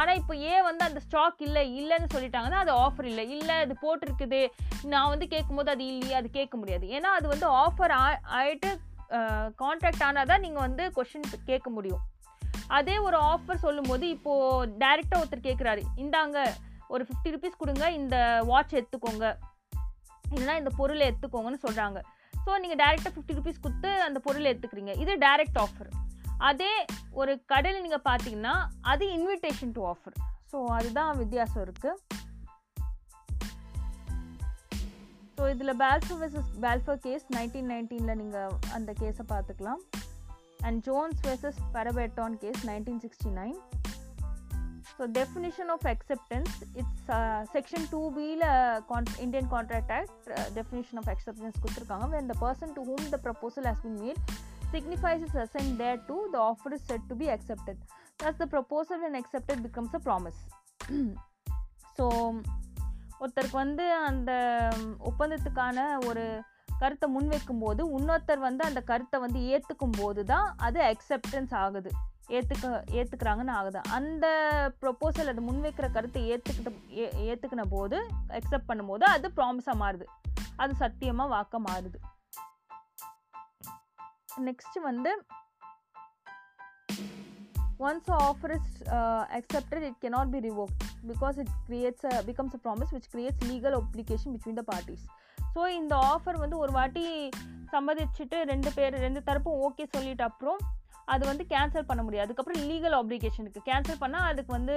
ஆனால் இப்போ ஏ வந்து அந்த ஸ்டாக் இல்லை? இல்லைன்னு சொல்லிட்டாங்கன்னா அது ஆஃபர் இல்லை. இல்லை அது போட்டிருக்குது. நான் வந்து கேட்கும்போது அது இல்லையே அது கேட்க முடியாது. ஏன்னா அது வந்து ஆஃபர் ஆ ஆகிட்டு கான்ட்ராக்ட் ஆனால் தான் நீங்கள் வந்து கொஷின் கேட்க முடியும். அதே ஒரு ஆஃபர் சொல்லும்போது இப்போது டேரெக்டாக ஒருத்தர் கேட்குறாரு. இந்தாங்க ஒரு ஃபிஃப்டி ருபீஸ் கொடுங்க இந்த வாட்ச் எடுத்துக்கோங்க. இல்லைனா இந்த பொருளை எடுத்துக்கோங்கன்னு சொல்கிறாங்க ஸோ நீங்கள் டேரெக்டாக ஃபிஃப்டி ருபீஸ் கொடுத்து அந்த பொருளை எடுத்துக்கிறீங்க. இது டைரக்ட் ஆஃபர் அதே ஒரு கடையில் நீங்கள் பார்த்தீங்கன்னா அது இன்விடேஷன் டு ஆஃபர் ஸோ அதுதான் வித்தியாசம் இருக்குது ஸோ இதில் Balfour versus Balfour case nineteen நைன்டீனில் நீங்கள் அந்த கேஸை பார்த்துக்கலாம் and Jones versus Padavatton case nineteen sixty nine so definition of acceptance it's section two பியில் Khan Indian contract act definition of acceptance கொடுத்துருக்காங்க. When the person to whom the proposal has been made signifies its assent thereto, the offer is said to be accepted. Thus, the proposal, when accepted, becomes a promise. So ஒருத்தருக்கு வந்து அந்த ஒப்பந்தத்துக்கான ஒரு கருத்தை முன்வைக்கும் போது இன்னொருத்தர் வந்து அந்த கருத்தை வந்து ஏற்றுக்கும் போது தான் அது அக்செப்டன்ஸ் ஆகுது ஏற்றுக்க ஏற்றுக்கிறாங்கன்னு ஆகுது அந்த ப்ரொப்போசல் அது முன்வைக்கிற கருத்தை ஏற்றுக்கிட்ட ஏ ஏற்றுக்கின போது அக்செப்ட் பண்ணும்போது அது ப்ராமிஸாக மாறுது அது சத்தியமாக வாக்க மாறுது நெக்ஸ்ட் வந்து once offer is accepted it cannot be cannot because it creates a becomes a promise which creates legal application between the parties so இந்த ஆஃபர் வந்து ஒரு வாட்டி சம்மதிச்சுட்டு ரெண்டு பேர் ரெண்டு தரப்பும் ஓகே சொல்லிட்டு அப்புறம் அது வந்து கேன்சல் பண்ண முடியாது. அதுக்கப்புறம் லீகல் ஆப்ளிகேஷன் இருக்குது கேன்சல் பண்ணால் அதுக்கு வந்து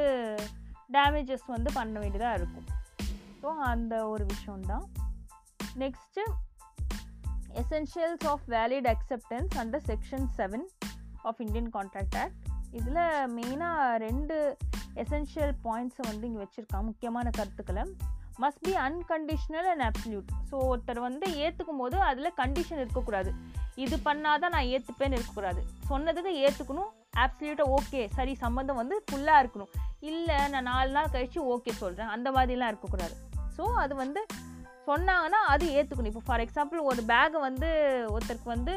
டேமேஜஸ் வந்து பண்ண வேண்டியதாக இருக்கும். ஸோ அந்த ஒரு விஷயம்தான். Next essentials of valid acceptance under section seven of Indian contract act இதில் மெயினாக ரெண்டு எசென்ஷியல் பாயிண்ட்ஸை வந்து இங்கே வச்சுருக்கான் முக்கியமான கருத்துக்களை. Must be unconditional and absolute so ஒருத்தர் வந்து ஏற்றுக்கும் போது அதில் கண்டிஷன் இருக்கக்கூடாது. இது பண்ணாதான் நான் ஏற்றுப்பேன்னு இருக்கக்கூடாது. சொன்னதுக்கு ஏற்றுக்கணும் ஆப்சல்யூட்டாக ஓகே சரி சம்மந்தம் வந்து ஃபுல்லாக இருக்கணும். இல்லை நான் நாலு நாள் கழித்து ஓகே சொல்கிறேன் அந்த மாதிரிலாம் இருக்கக்கூடாது. ஸோ அது வந்து சொன்னாங்கன்னா அது ஏற்றுக்கணும் இப்போ ஃபார் எக்ஸாம்பிள் ஒரு பேகை வந்து ஒருத்தருக்கு வந்து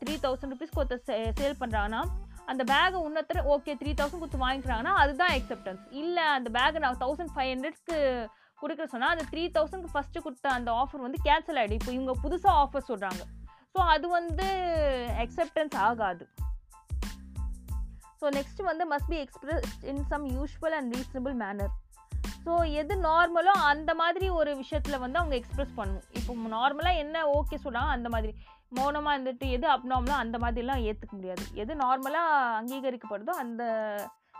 த்ரீ தௌசண்ட் ருபீஸ்க்கு ஒருத்தர் சே சேல் பண்ணுறாங்கன்னா அந்த பேகை இன்னொருத்தர் ஓகே த்ரீ தௌசண்ட் கொடுத்து வாங்கிக்கிறாங்கன்னா அதுதான் அக்செப்டன்ஸ் இல்லை அந்த பேகை நான் தௌசண்ட் ஃபைவ் ஹண்ட்ரட்க்கு கொடுக்க சொன்னால் அந்த த்ரீ தௌசண்ட்க்கு ஃபஸ்ட்டு கொடுத்த அந்த ஆஃபர் வந்து கேன்சல் ஆகிடும் இப்போ இவங்க புதுசாக ஆஃபர் சொல்கிறாங்க ஸோ அது வந்து அக்செப்டன்ஸ் ஆகாது. ஸோ நெக்ஸ்ட் வந்து must be express in some usual and reasonable manner so எது நார்மலோ அந்த மாதிரி ஒரு விஷயத்தில் வந்து அவங்க எக்ஸ்ப்ரெஸ் பண்ணணும். இப்போ நார்மலாக என்ன ஓகே சொல்கிறாங்க அந்த மாதிரி மௌனமாக இருந்துட்டு எது அப்நார்மலோ அந்த மாதிரிலாம் ஏற்றுக்க முடியாது. எது நார்மலாக அங்கீகரிக்கப்படுதோ அந்த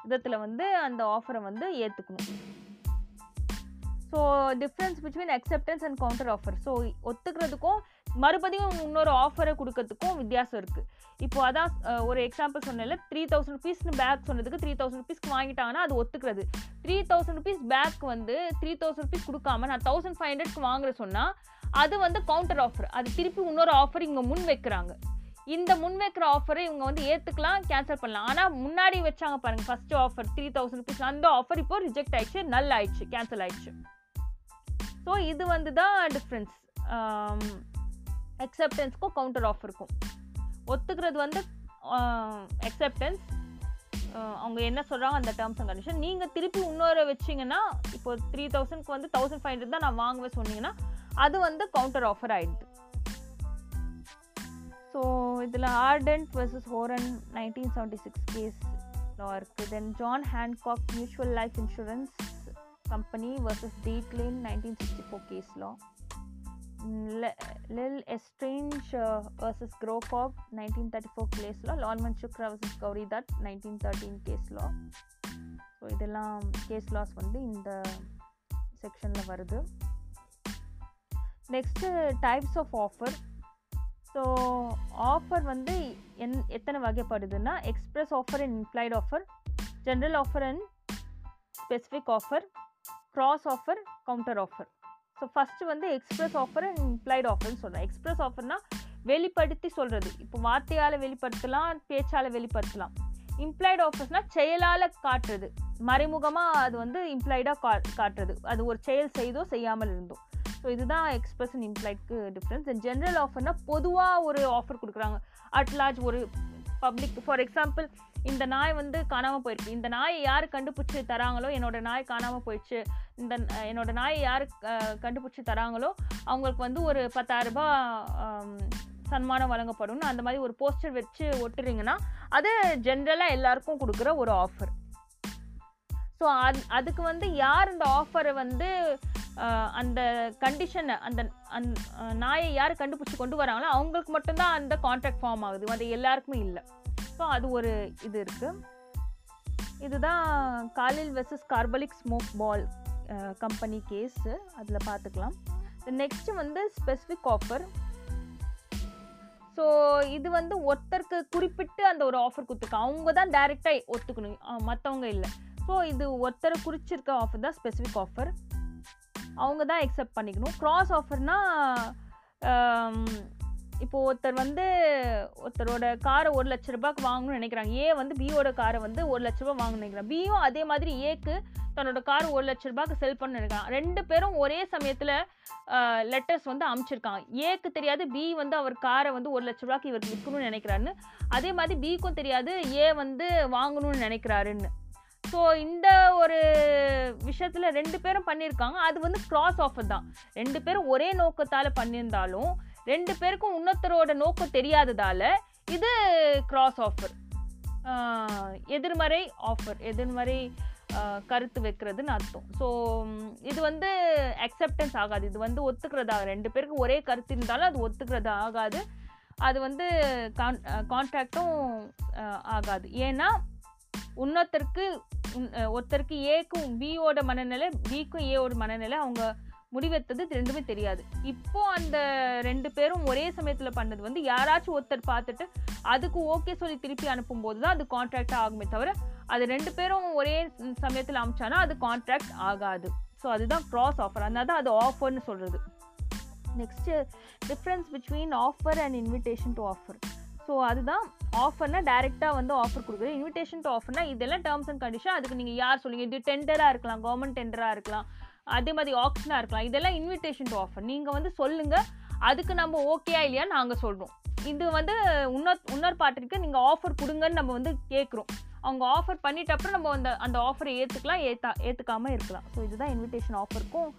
விதத்தில் வந்து அந்த ஆஃபரை வந்து ஏற்றுக்கணும் so difference between acceptance and counter offer so ஒத்துக்கிறதுக்கும் மறுபடியும் இன்னொரு ஆஃபரை கொடுக்கறதுக்கும் வித்தியாசம் இருக்குது இப்போ அதான் ஒரு எக்ஸாம்பிள் சொன்னல த்ரீ தௌசண்ட் ருபீஸ்னு பேக் சொன்னதுக்கு த்ரீ தௌசண்ட் ருபீஸ்க்கு வாங்கிட்டாங்கன்னா அது ஒத்துக்கிறது. த்ரீ தௌசண்ட் ருபீஸ் பேக் வந்து த்ரீ தௌசண்ட் ருபீஸ் கொடுக்காம நான் தௌசண்ட் ஃபைவ் ஹண்ட்ரட்க்கு வாங்குற சொன்னால் அது வந்து கவுண்டர் ஆஃபர் அது திருப்பி இன்னொரு ஆஃபர் இங்கே முன் வைக்கிறாங்க. இந்த முன் வைக்கிற ஆஃபரை இவங்க வந்து ஏற்றுக்கலாம் கேன்சல் பண்ணலாம். ஆனால் முன்னாடி வச்சாங்க பாருங்கள் first offer three thousand rupees அந்த ஆஃபர் இப்போ ரிஜெக்ட் ஆயிடுச்சு நல் ஆயிடுச்சு கேன்சல் ஆயிடுச்சு. ஸோ இது வந்து தான் டிஃப்ரென்ஸ் அக்செப்டன்ஸ்க்கும் கவுண்டர் ஆஃபருக்கும் ஒத்துக்கிறது வந்து அக்செப்டன்ஸ் அவங்க என்ன சொல்கிறாங்க அந்த டேர்ம்ஸ் அண்ட் கண்டிஷன் நீங்கள் திருப்பி இன்னொரு வச்சிங்கன்னா இப்போ த்ரீ தௌசண்ட்க்கு வந்து தௌசண்ட் ஃபைவ் ஹண்ட்ரட் தான் நான் வாங்குவேன் சொன்னீங்கன்னா அது வந்து கவுண்டர் ஆஃபர் ஆகிடுது ஸோ இதில் Arden versus Horan nineteen seventy six case இருக்குது then John Hancock mutual life insurance company versus Teklane nineteen sixty four case law. L'Estrange versus Graucob nineteen thirty four case law Lalman Shukla versus Gauri Dutt nineteen thirteen case law so இதெல்லாம் case laws வந்து இந்த செக்ஷனில் வருது. Next types of offer so offer வந்து என் எத்தனை வகைப்படுதுன்னா express offer and implied offer general offer and specific offer cross offer counter offer so first வந்து express offer and implied ஆஃபர்னு சொல்கிறேன் எக்ஸ்ப்ரெஸ் ஆஃபர்னால் வெளிப்படுத்தி சொல்கிறது இப்போ வார்த்தையால் வெளிப்படுத்தலாம் பேச்சால் வெளிப்படுத்தலாம். இம்ப்ளைட் ஆஃபர்ஸ்னால் செயலால் காட்டுறது. மறைமுகமாக அது வந்து இம்ப்ளைடாக கா காட்டுறது. அது ஒரு செயல் செய்தோ செய்யாமல் இருந்தோ. ஸோ இதுதான் எக்ஸ்பிரஸ் அண்ட் இம்ப்ளைட்க்கு டிஃப்ரென்ஸ் அண்ட் ஜென்ரல் ஆஃபர்னால் பொதுவாக ஒரு ஆஃபர் கொடுக்குறாங்க. அட் லார்ஜ் ஒரு பப்ளிக் ஃபார் எக்ஸாம்பிள் இந்த நாய் வந்து காணாமல் போயிருக்கு. இந்த நாயை யார் கண்டுபிடிச்சி தராங்களோ என்னோட நாய் காணாமல் போயிடுச்சு. இந்த என்னோட நாயை யார் கண்டுபிடிச்சி தராங்களோ அவங்களுக்கு வந்து ஒரு பத்தாயிரம் ரூபாய் சன்மானம் வழங்கப்படும்னு அந்த மாதிரி ஒரு போஸ்டர் வச்சு ஒட்டுறீங்கன்னா அது ஜென்ரலாக எல்லாருக்கும் கொடுக்குற ஒரு ஆஃபர் ஸோ அது அதுக்கு வந்து யார் இந்த ஆஃபரை வந்து அந்த கண்டிஷனை அந்த அந் நாயை யார் கண்டுபிடிச்சி கொண்டு வராங்களோ அவங்களுக்கு மட்டும்தான் அந்த கான்ட்ராக்ட் ஃபார்ம் ஆகுது. அது எல்லாருக்குமே இல்லை. ஸோ அது ஒரு இது இருக்குது இதுதான் Carlill versus Carbolic smoke ball company case அதில் பார்த்துக்கலாம் நெக்ஸ்ட் வந்து ஸ்பெசிஃபிக் ஆஃபர் ஸோ இது வந்து ஒருத்தருக்கு குறிப்பிட்டு அந்த ஒரு ஆஃபர் கொடுத்துருக்கா அவங்க தான் டைரெக்டாக ஒத்துக்கணும். மற்றவங்க இல்லை. ஸோ இது ஒருத்தரை குறிச்சிருக்க ஆஃபர் தான் ஸ்பெசிஃபிக் ஆஃபர் அவங்க தான் எக்ஸப்ட் பண்ணிக்கணும். க்ராஸ் ஆஃபர்னா இப்போது ஒருத்தர் வந்து ஒருத்தரோட காரை ஒரு லட்ச ரூபாய்க்கு வாங்கணும்னு நினைக்கிறாங்க. ஏ வந்து பியோட காரை வந்து ஒரு லட்ச ரூபாய் வாங்கணும்னு நினைக்கிறாங்க. பியும் அதே மாதிரி ஏக்கு தன்னோட கார் ஒரு லட்ச ரூபாய்க்கு செல் பண்ண நினைக்கிறாங்க. ரெண்டு பேரும் ஒரே சமயத்தில் லெட்டர்ஸ் வந்து அமுச்சிருக்காங்க. ஏக்கு தெரியாது பி வந்து அவர் காரை வந்து ஒரு லட்ச ரூபாய்க்கு இவருக்கு விற்கணும்னு நினைக்கிறாருன்னு. அதே மாதிரி பிக்கும் தெரியாது ஏ வந்து வாங்கணும்னு நினைக்கிறாருன்னு. ஸோ இந்த ஒரு விஷயத்தில் ரெண்டு பேரும் பண்ணியிருக்காங்க அது வந்து கிராஸ் ஆஃபர் தான். ரெண்டு பேரும் ஒரே நோக்கத்தால் பண்ணியிருந்தாலும் ரெண்டு பேருக்கும் இன்னொருத்தரோட நோக்கம் தெரியாததால் இது கிராஸ் ஆஃபர் எதிர்மறை ஆஃபர் எதிர்மறை கருத்து வைக்கிறதுன்னு அர்த்தம். ஸோ இது வந்து அக்செப்டன்ஸ் ஆகாது. இது வந்து ஒத்துக்கிறதா? ரெண்டு பேருக்கு ஒரே கருத்து இருந்தாலும் அது ஒத்துக்கிறது ஆகாது. அது வந்து கான் கான்ட்ராக்டும் ஆகாது. ஏன்னா இன்னொருத்தருக்கு ஒருத்தருக்கு ஏக்கும் பியோட மனநிலை பிக்கும் ஏவோட மனநிலை அவங்க முடிவெடுத்தது ரெண்டுமே தெரியாது. இப்போ அந்த ரெண்டு பேரும் ஒரே சமயத்தில் பண்ணது வந்து யாராச்சும் ஒருத்தர் பார்த்துட்டு அதுக்கு ஓகே சொல்லி திருப்பி அனுப்பும்போது தான் அது கான்ட்ராக்ட் ஆகுமே தவிர அது ரெண்டு பேரும் ஒரே சமயத்தில் அமிச்சானா அது கான்ட்ராக்ட் ஆகாது. ஸோ அதுதான் க்ராஸ் ஆஃபர் அதனால தான் அது ஆஃபர்னு சொல்கிறது next difference between offer and invitation to offer so அதுதான் ஆஃபர்னா டேரெக்டாக வந்து ஆஃபர் கொடுக்குறது இன்விடேஷன் டு ஆஃபர்னா இதெல்லாம் டேர்ம்ஸ் அண்ட் கண்டிஷன் அதுக்கு நீங்கள் யார் சொல்லுங்கள் இது டெண்டராக இருக்கலாம் கவர்மெண்ட் டெண்டராக இருக்கலாம் அதே மாதிரி ஆப்ஷனாக இருக்கலாம். இதெல்லாம் இன்விடேஷன் டு ஆஃபர் நீங்கள் வந்து சொல்லுங்கள் அதுக்கு நம்ம ஓகேயா இல்லையா நாங்கள் சொல்கிறோம் இது வந்து இன்னொரு இன்னொரு பாட்டிற்கு நீங்கள் ஆஃபர் கொடுங்கன்னு நம்ம வந்து கேட்குறோம். அவங்க ஆஃபர் பண்ணிட்ட அப்புறம் நம்ம அந்த அந்த ஆஃபரை ஏற்றுக்கலாம் ஏற்றா ஏற்றுக்காமல் இருக்கலாம். ஸோ இதுதான் இன்விடேஷன் ஆஃபருக்கும்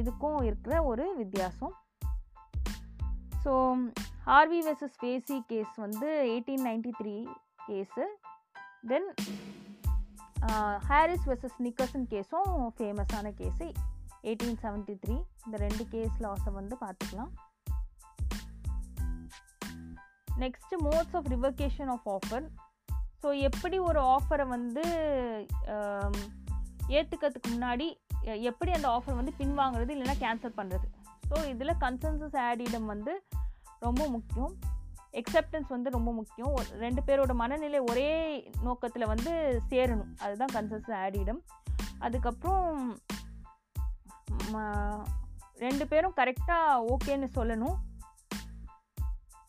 இதுக்கும் இருக்கிற ஒரு வித்தியாசம். So Harvey versus Facey case வந்து eighteen ninety three case then Harris versus Nickerson கேஸும் ஃபேமஸான கேஸு எயிட்டீன் செவன்ட்டி த்ரீ இந்த ரெண்டு கேஸ் லாஸை வந்து பார்த்துக்கலாம். Next modes of revocation of offer so எப்படி ஒரு ஆஃபரை வந்து um, ஏற்றுக்கிறதுக்கு முன்னாடி எ- எப்படி அந்த ஆஃபர் வந்து பின்வாங்கிறது இல்லைன்னா கேன்சல் பண்ணுறது ஸோ இதில் கன்சென்சஸ் ஆடிடம் வந்து ரொம்ப முக்கியம். எக்ஸெப்டன்ஸ் வந்து ரொம்ப முக்கியம். ஒரு- ரெண்டு பேரோட மனநிலை ஒரே நோக்கத்தில் வந்து சேரணும். அதுதான் கன்சன்சஸ் ஆடிடம் அதுக்கப்புறம் ரெண்டு பேரும் கரெக்டாக ஓகேன்னு சொல்லணும்.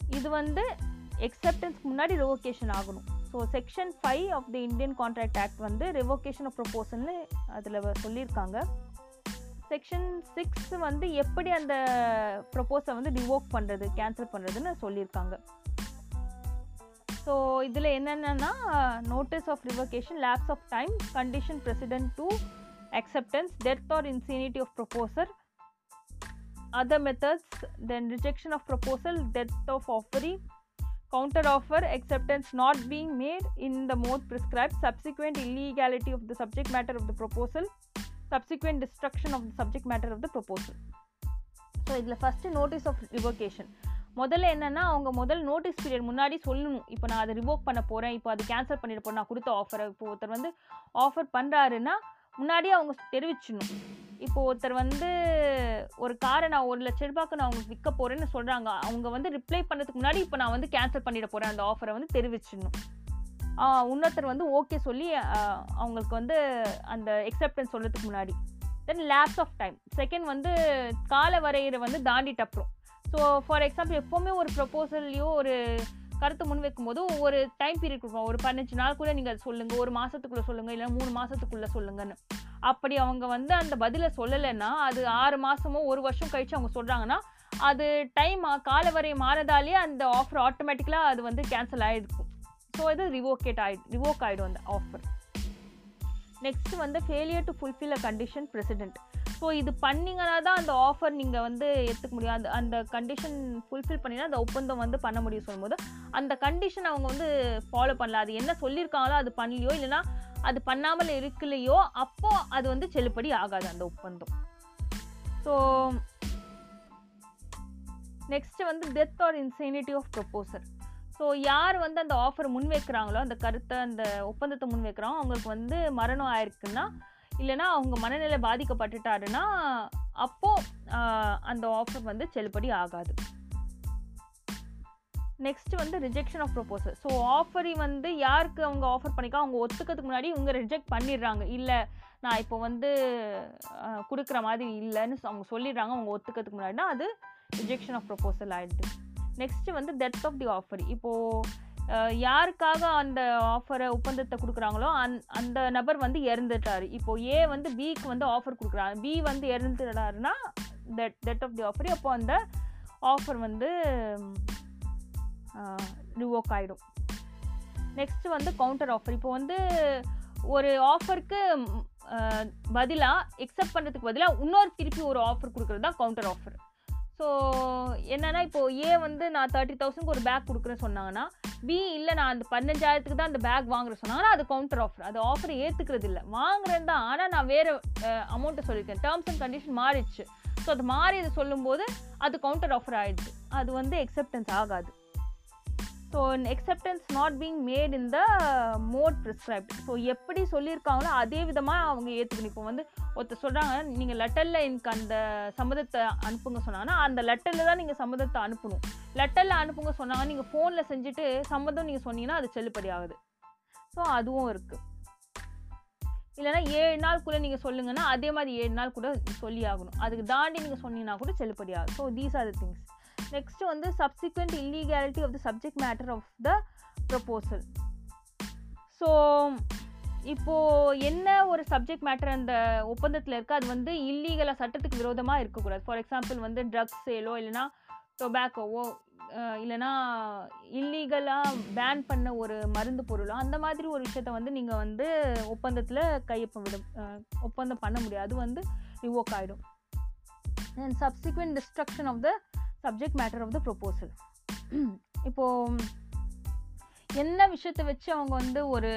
இது வந்து எக்ஸப்டன்ஸ்க்கு முன்னாடி ரிவோகேஷன் ஆகணும். So section five of the Indian contract act வந்து ரிவோகேஷன் ஆஃப் ப்ரொபோசல்னு அதில் சொல்லியிருக்காங்க. செக்ஷன் சிக்ஸ் வந்து எப்படி அந்த ப்ரொபோஸை வந்து ரிவோக் பண்ணுறது கேன்சல் பண்ணுறதுன்னு சொல்லியிருக்காங்க ஸோ இதில் என்னென்னா notice of revocation lapse of time condition precedent to acceptance death or insanity of proposer other methods then rejection of proposal death of offering counter offer acceptance not being made in the mode prescribed subsequent illegality of the subject matter of the proposal subsequent destruction of the subject matter of the proposal. So இதில் first notice of revocation முதல்ல என்னென்னா அவங்க முதல் notice period முன்னாடி சொல்லணும். இப்போ நான் அதை ரிவோக் பண்ண போகிறேன் இப்போ அது கேன்சல் பண்ணிட்டு போகிறேன் நான் கொடுத்த ஆஃபரை இப்போ ஒருத்தர் வந்து ஆஃபர் பண்ணுறாருன்னா முன்னாடியே அவங்க தெரிவிச்சிடணும் இப்போ ஒருத்தர் வந்து ஒரு காரை நான் ஒரு லட்ச ரூபாய்க்கு நான் அவங்களுக்கு விற்க போகிறேன்னு சொல்கிறாங்க அவங்க வந்து ரிப்ளை பண்ணுறதுக்கு முன்னாடி இப்போ நான் வந்து கேன்சல் பண்ணிட போகிறேன் அந்த ஆஃபரை வந்து தெரிவிச்சிடணும் இன்னொருத்தர் வந்து ஓகே சொல்லி அவங்களுக்கு வந்து அந்த எக்ஸப்டன்ஸ் சொல்கிறதுக்கு முன்னாடி. Then lapse of time second வந்து கால வரையறை வந்து தாண்டிட்ட அப்புறம். ஸோ ஃபார் எக்ஸாம்பிள் எப்போவுமே ஒரு ப்ரப்போசல்லையோ ஒரு கருத்து முன் வைக்கும்போது ஒரு டைம் பீரியட் கொடுப்போம் ஒரு பதினஞ்சு நாளுக்குள்ளே நீங்கள் அதை சொல்லுங்கள் ஒரு மாதத்துக்குள்ளே சொல்லுங்கள் இல்லை மூணு மாதத்துக்குள்ளே சொல்லுங்கன்னு. அப்படி அவங்க வந்து அந்த பதிலை சொல்லலைன்னா அது ஆறு மாதமோ ஒரு வருஷம் கழித்து அவங்க சொல்கிறாங்கன்னா அது டைம் காலவரை மாறதாலே அந்த ஆஃபர் ஆட்டோமேட்டிக்கலாக அது வந்து கேன்சல் ஆகிருக்கும் ஸோ இது ரிவோகேட் ஆகி ரிவோக் ஆகிடும் அந்த ஆஃபர் நெக்ஸ்ட் வந்து failure to fulfil a condition precedent so இது பண்ணிங்கன்னா தான் அந்த ஆஃபர் நீங்கள் வந்து எடுத்துக்க முடியும். அந்த அந்த கண்டிஷன் ஃபுல்ஃபில் பண்ணினா அந்த ஒப்பந்தம் வந்து பண்ண முடியும் சொல்லும்போது அந்த கண்டிஷன் அவங்க வந்து ஃபாலோ பண்ணல. அது என்ன சொல்லியிருக்காங்களோ அது பண்ணலையோ இல்லைனா அது பண்ணாமல் இருக்கலையோ அப்போது அது வந்து செல்லுபடி ஆகாது அந்த ஒப்பந்தம். ஸோ நெக்ஸ்ட் வந்து death or insanity of proposer so யார் வந்து அந்த ஆஃபர் முன்வைக்கிறாங்களோ அந்த கருத்தை அந்த ஒப்பந்தத்தை முன்வைக்கிறாங்க அவங்களுக்கு வந்து மரணம் ஆயிருக்குன்னா இல்லைன்னா அவங்க மனநிலை பாதிக்கப்பட்டுட்டாருன்னா அப்போது அந்த ஆஃபர் வந்து செல்லுபடி ஆகாது. நெக்ஸ்ட் வந்து rejection of proposal so offeree வந்து யாருக்கு அவங்க ஆஃபர் பண்ணிக்கா அவங்க ஒத்துக்கிறதுக்கு முன்னாடி இவங்க ரிஜெக்ட் பண்ணிடுறாங்க. இல்லை நான் இப்போ வந்து கொடுக்குற மாதிரி இல்லைன்னு அவங்க சொல்லிடுறாங்க அவங்க ஒத்துக்கிறதுக்கு முன்னாடினா அது ரிஜெக்ஷன் ஆஃப் ப்ரொபோசல் ஆகிடுது நெக்ஸ்ட்டு வந்து டெத் ஆஃப் தி ஆஃபர் இப்போது யாருக்காக அந்த ஆஃபரை ஒப்பந்தத்தை கொடுக்குறாங்களோ அந் அந்த நபர் வந்து இறந்துட்டாரு. இப்போது ஏ வந்து பிக்கு வந்து ஆஃபர் கொடுக்குறாங்க. பி வந்து இறந்துட்டாருன்னா dead dead of the offer அப்போது அந்த ஆஃபர் வந்து ரிவோக் ஆகிடும் நெக்ஸ்ட் வந்து கவுண்டர் ஆஃபர் இப்போ வந்து ஒரு ஆஃபருக்கு பதிலாக எக்ஸப்ட் பண்ணுறதுக்கு பதிலாக இன்னொரு திருப்பி ஒரு ஆஃபர் கொடுக்குறது தான் கவுண்டர் ஆஃபர் ஸோ என்னென்னா இப்போது ஏ வந்து நான் தேர்ட்டி தௌசண்ட்க்கு ஒரு பேக் கொடுக்குறேன்னு சொன்னாங்கன்னா பி இல்லை நான் அந்த பதினஞ்சாயிரத்துக்கு தான் அந்த பேக் வாங்குறேன் சொன்னாங்கன்னா அது கவுண்டர் ஆஃபர் அது ஆஃபர் ஏற்றுக்கிறது இல்லை. வாங்குறேன் தான். ஆனால் நான் வேறு அமௌண்ட்டை சொல்லியிருக்கேன். டேர்ம்ஸ் அண்ட் கண்டிஷன் மாறிடுச்சு. ஸோ அது மாறி இது சொல்லும்போது அது கவுண்டர் ஆஃபர் ஆயிடுச்சு. அது வந்து எக்ஸப்டன்ஸ் ஆகாது. So acceptance not being made in the mode prescribed so எப்படி சொல்லியிருக்காங்களோ அதே விதமாக அவங்க ஏற்றுக்கணும் இப்போ வந்து ஒருத்தர் சொல்கிறாங்க நீங்கள் லெட்டரில் எனக்கு அந்த சம்மதத்தை அனுப்புங்க சொன்னாங்கன்னா அந்த லெட்டரில் தான் நீங்கள் சம்மதத்தை அனுப்பணும். லெட்டரில் அனுப்புங்க சொன்னாங்க நீங்கள் ஃபோனில் செஞ்சுட்டு சம்மதம் நீங்கள் சொன்னீங்கன்னா அது செல்லுபடி ஆகுது. ஸோ அதுவும் இருக்குது இல்லைனா ஏழு நாளுக்குள்ளே நீங்கள் சொல்லுங்கன்னா அதே மாதிரி ஏழு நாள் கூட சொல்லி ஆகணும். அதுக்கு தாண்டி நீங்கள் சொன்னீங்கன்னா கூட செல்லுபடி ஆகும் so these are the things next வந்து subsequent illegality of the subject matter of the proposal so இப்போது என்ன ஒரு சப்ஜெக்ட் மேட்டர் அந்த ஒப்பந்தத்தில் இருக்குது அது வந்து இல்லீகலாக சட்டத்துக்கு விரோதமாக இருக்கக்கூடாது. ஃபார் எக்ஸாம்பிள் வந்து ட்ரக்ஸ் சேலோ இல்லைனா டொபாக்கோவோ இல்லைனா இல்லீகலாக பேன் பண்ண ஒரு மருந்து பொருளோ அந்த மாதிரி ஒரு விஷயத்த வந்து நீங்கள் வந்து ஒப்பந்தத்தில் கையொப்பம் விட ஒப்பந்தம் பண்ண முடியாது. அது வந்து ரிவோக் ஆகிடும் and subsequent destruction of the subject matter of the proposal இப்போது என்ன விஷயத்தை வச்சு அவங்க வந்து ஒரு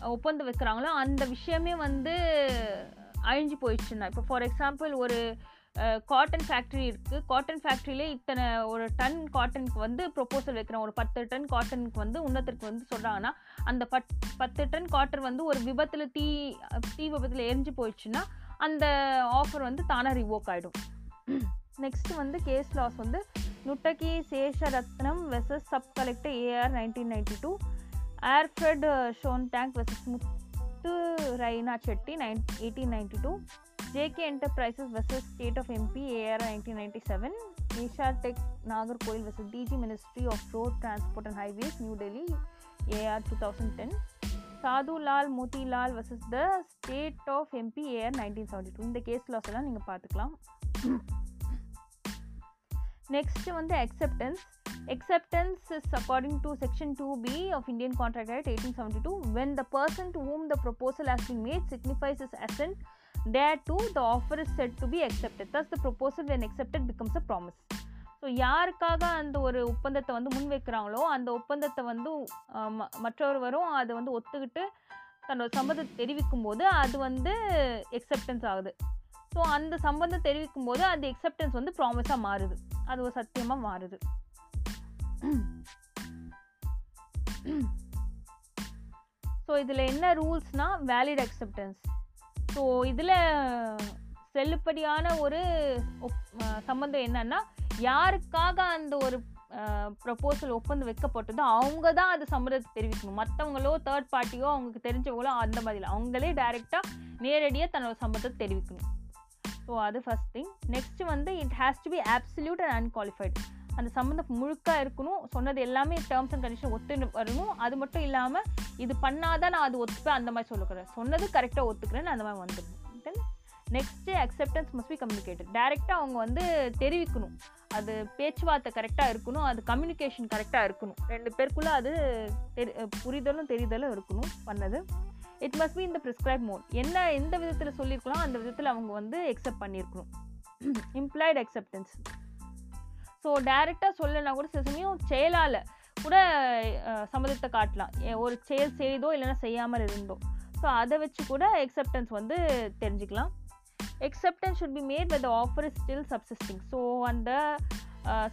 ஒப்பந்தம் வைக்கிறாங்களோ அந்த விஷயமே வந்து அழிஞ்சு போயிடுச்சுன்னா இப்போ ஃபார் எக்ஸாம்பிள் ஒரு காட்டன் ஃபேக்ட்ரி இருக்குது காட்டன் ஃபேக்ட்ரியிலே இத்தனை ஒரு டன் காட்டனுக்கு வந்து ப்ரொப்போசல் வைக்கிறோம். ஒரு பத்து டன் காட்டனுக்கு வந்து உன்னத்திற்கு வந்து சொல்கிறாங்கன்னா அந்த பத் பத்து டன் காட்டன் வந்து ஒரு விபத்தில் தீ தீ விபத்தில் எரிஞ்சு போயிடுச்சுன்னா அந்த ஆஃபர் வந்து தானாக ரிவோக் ஆகிடும் நெக்ஸ்ட் வந்து கேஸ் லாஸ் வந்து Nutakki Sesharatnam versus sub collector AR nineteen ninety two Alfred Schonlank versus Muthunayna Chetti nine eighteen ninety two JK enterprises versus state of MP AR nineteen ninety seven Esha tech Nagercoil versus DG ministry of road transport and highways New Delhi AR two thousand ten Sadhulal Motilal versus the state of MP AR nineteen seventy two இந்த case laws எல்லாம் நீங்கள் பார்த்துக்கலாம். Next வந்து acceptance acceptance is according to section 2b of indian contract act 1872 when the person to whom the proposal has been made signifies his assent thereto the offer is said to be accepted thus the proposal when accepted becomes a promise so யாருக்காக அந்த ஒரு ஒப்பந்தத்தை வந்து முன் வைக்கிறாங்களோ அந்த ஒப்பந்தத்தை வந்து அஹ், ம- மற்றொருவரும் அதை வந்து ஒத்துக்கிட்டு தன்னோட சம்மதத்தை தெரிவிக்கும் போது அது வந்து எக்ஸப்டன்ஸ் ஆகுது ஸோ அந்த சம்பந்தம் தெரிவிக்கும் போது அந்த எக்ஸப்டன்ஸ் வந்து ப்ராமிஸாக மாறுது. அது ஒரு சத்தியமாக மாறுது. ஸோ இதில் என்ன ரூல்ஸ்னால் வேலிட் அக்செப்டன்ஸ் ஸோ இதில் செல்லுபடியான ஒரு சம்மந்தம் என்னன்னா யாருக்காக அந்த ஒரு ப்ரப்போசல் ஒப்பந்தம் வைக்கப்பட்டதோ அவங்க தான் அது சம்மதத்தை தெரிவிக்கணும். மற்றவங்களோ தேர்ட் பார்ட்டியோ அவங்களுக்கு தெரிஞ்சவங்களோ அந்த மாதிரி அவங்களே டைரெக்டாக நேரடியாக தன்னோட சம்மதத்தை தெரிவிக்கணும். ஸோ அது ஃபஸ்ட் திங் நெக்ஸ்ட் வந்து it has to be absolute and unqualified அந்த சம்மந்தம் முழுக்க இருக்கணும். சொன்னது எல்லாமே டேர்ம்ஸ் அண்ட் கண்டிஷன் ஒத்து வரணும். அது மட்டும் இல்லாமல் இது பண்ணாதான் நான் அது ஒத்துப்பேன் அந்த மாதிரி சொல்லுக்கிறேன் சொன்னது கரெக்டாக ஒத்துக்கிறேன்னு அந்த மாதிரி வந்துடணும் then next acceptance must be communicated டேரெக்டாக அவங்க வந்து தெரிவிக்கணும். அது பேச்சுவார்த்தை கரெக்டாக இருக்கணும். அது கம்யூனிகேஷன் கரெக்டாக இருக்கணும். ரெண்டு பேருக்குள்ளே அது தெரி புரிதலும் தெரிதலும் இருக்கணும். பண்ணது. இட் மஸ்ட் பி இந்த ப்ரிஸ்கிரைப் மோட் என்ன எந்த விதத்தில் சொல்லியிருக்கலாம் அந்த விதத்தில் அவங்க வந்து எக்ஸப்ட் பண்ணியிருக்கணும். இம்ப்ளாய்டு அக்செப்டன்ஸ் ஸோ டைரெக்டாக சொல்லலைன்னா கூட சில சமயம் செயலால் கூட சம்மதத்தை காட்டலாம். ஒரு செயல் செய்தோ இல்லைன்னா செய்யாமல் இருந்தோ. ஸோ அதை வச்சு கூட எக்ஸப்டன்ஸ் வந்து தெரிஞ்சுக்கலாம். Acceptance should be made with offer is still subsisting so அந்த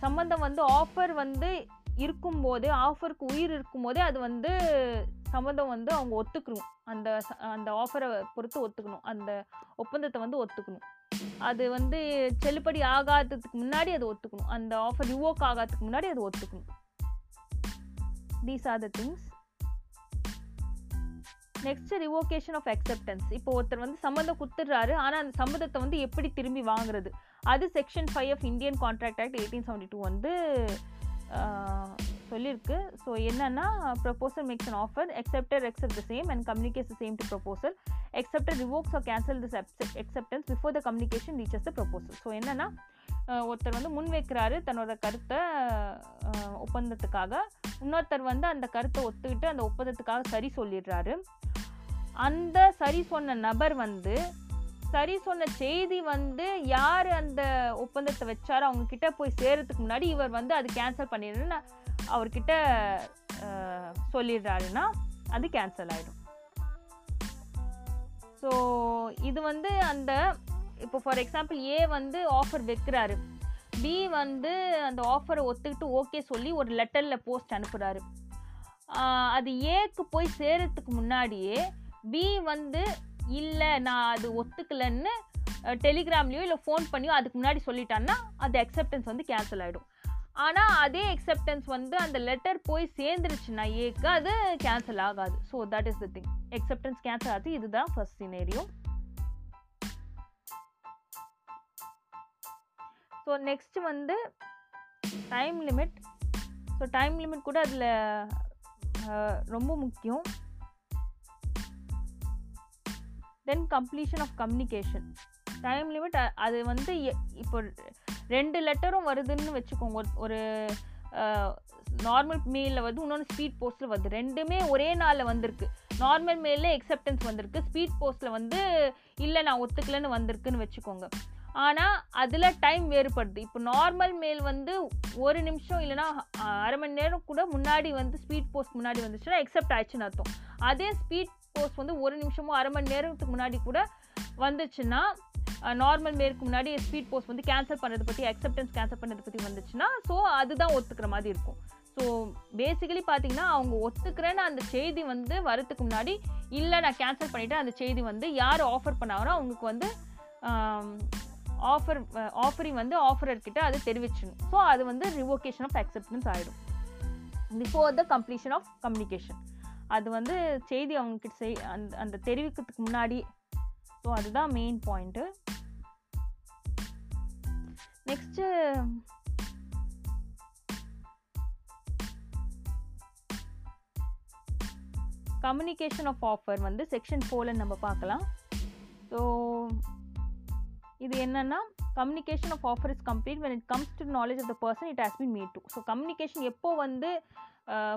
சம்மந்தம் வந்து ஆஃபர் வந்து இருக்கும்போது ஆஃபருக்கு உயிர் இருக்கும்போதே அது வந்து சம்மந்தம் வந்து அவங்க ஒத்துக்கணும். அந்த அந்த ஆஃபரை பொறுத்து ஒத்துக்கணும். அந்த ஒப்பந்தத்தை வந்து ஒத்துக்கணும். அது வந்து செல்லுபடி ஆகாததுக்கு முன்னாடி அது ஒத்துக்கணும். அந்த ஆஃபர் ரிவோக் ஆகாததுக்கு முன்னாடி அது ஒத்துக்கணும். These are the things next revocation of acceptance இப்போ ஒருத்தர் வந்து சம்மந்தம் கொடுத்துட்றாரு. ஆனால் அந்த சம்மந்தத்தை வந்து எப்படி திரும்பி வாங்குறது? அது section five of Indian contract act eighteen seventy two வந்து சொல்லியிருக்கு ஸோ என்னென்னா proposal makes an offer acceptor accept the same and communicates the same to proposal acceptor revokes or cancel this acceptance before the communication reaches the proposal so என்னென்னா ஒருத்தர் வந்து முன் வைக்கிறாரு தன்னோட கருத்தை ஒப்பந்தத்துக்காக இன்னொருத்தர் வந்து அந்த கருத்தை ஒத்துக்கிட்டு அந்த ஒப்பந்தத்துக்காக சரி சொல்லிடுறாரு அந்த சரி சொன்ன நபர் வந்து சரி சொன்ன செய்தி வந்து யார் அந்த ஒப்பந்தத்தை வச்சாரோ அவங்க கிட்ட போய் சேரத்துக்கு முன்னாடி இவர் வந்து அது கேன்சல் பண்ணிடுன்னு அவர்கிட்ட சொல்லிடுறாருன்னா அது கேன்சல் ஆகிடும் ஸோ இது வந்து அந்த இப்போ ஃபார் எக்ஸாம்பிள் ஏ வந்து ஆஃபர் வைக்கிறாரு. பி வந்து அந்த ஆஃபரை ஒத்துக்கிட்டு ஓகே சொல்லி ஒரு லெட்டரில் போஸ்ட் அனுப்புகிறாரு அது ஏக்கு போய் சேரத்துக்கு முன்னாடியே பி வந்து இல்லை நான் அது ஒத்துக்கலைன்னு டெலிகிராம்லேயோ இல்லை ஃபோன் பண்ணியோ அதுக்கு முன்னாடி சொல்லிட்டான்னா அது அக்செப்டன்ஸ் வந்து கேன்சல் ஆகிடும் ஆனால் அதே அக்செப்டன்ஸ் வந்து அந்த லெட்டர் போய் சேர்ந்துருச்சுன்னா ஏக்கு அது கேன்சல் ஆகாது. So that is the thing acceptance cancel ஆகுது. இதுதான் ஃபர்ஸ்ட் சினேரியோ ஸோ நெக்ஸ்ட் வந்து time limit so time limit கூட அதில் ரொம்ப முக்கியம். Then completion of communication time limit அது வந்து எ- இப்போ ரெண்டு லெட்டரும் வருதுன்னு வச்சுக்கோங்க. ஒரு- ஒரு நார்மல் மெயிலில் வந்து இன்னொன்று ஸ்பீட் போஸ்ட்டில் வருது. ரெண்டுமே ஒரே நாளில் வந்திருக்கு. நார்மல் மெயிலில் எக்ஸப்டன்ஸ் வந்திருக்கு. ஸ்பீட் போஸ்ட்டில் வந்து இல்லை நான் ஒத்துக்கலைன்னு வந்திருக்குன்னு வச்சுக்கோங்க. ஆனால் அதில் டைம் வேறுபடுது. இப்போ நார்மல் மெயில் வந்து ஒரு நிமிஷம் இல்லைன்னா அரை மணி நேரம் கூட முன்னாடி வந்து ஸ்பீட் போஸ்ட் முன்னாடி வந்துச்சுன்னா எக்ஸப்ட் ஆயிடுச்சுன்னு அர்த்தம். அதே ஸ்பீட் போஸ்ட் வந்து ஒரு நிமிஷமோ அரை மணி நேரத்துக்கு முன்னாடி கூட வந்துச்சுன்னா நார்மல் மேருக்கு முன்னாடி ஸ்பீட் போஸ்ட் வந்து கேன்சல் பண்ணுறது பற்றி அக்செப்டன்ஸ் கேன்சல் பண்ணுறது பற்றி வந்துச்சுன்னா ஸோ அதுதான் ஒத்துக்கிற மாதிரி இருக்கும். ஸோ பேசிக்கலி பார்த்தீங்கன்னா அவங்க ஒத்துக்கிறேன்னு அந்த செய்தி வந்து வரத்துக்கு முன்னாடி இல்லை நான் கேன்சல் பண்ணிவிட்டு அந்த செய்தி வந்து யார் ஆஃபர் பண்ணாங்களோ அவங்களுக்கு வந்து ஆஃபர் ஆஃபரிங் வந்து ஆஃபரர்கிட்ட அது தெரிவிச்சிடணும். ஸோ அது வந்து ரிவோகேஷன் ஆஃப் அக்செப்டன்ஸ் ஆகிடும் before the completion of communication அது வந்து செய்தி அவங்கக்கிட்ட செய் அந்த அந்த தெரிவிக்கிறதுக்கு முன்னாடி. ஸோ அதுதான் main point next communication of offer வந்து செக்ஷன் ஃபோரில் நம்ம பார்க்கலாம். ஸோ இது என்னென்னா communication of offer is complete when it comes to knowledge of the person it has been meet to. So communication எப்போ வந்து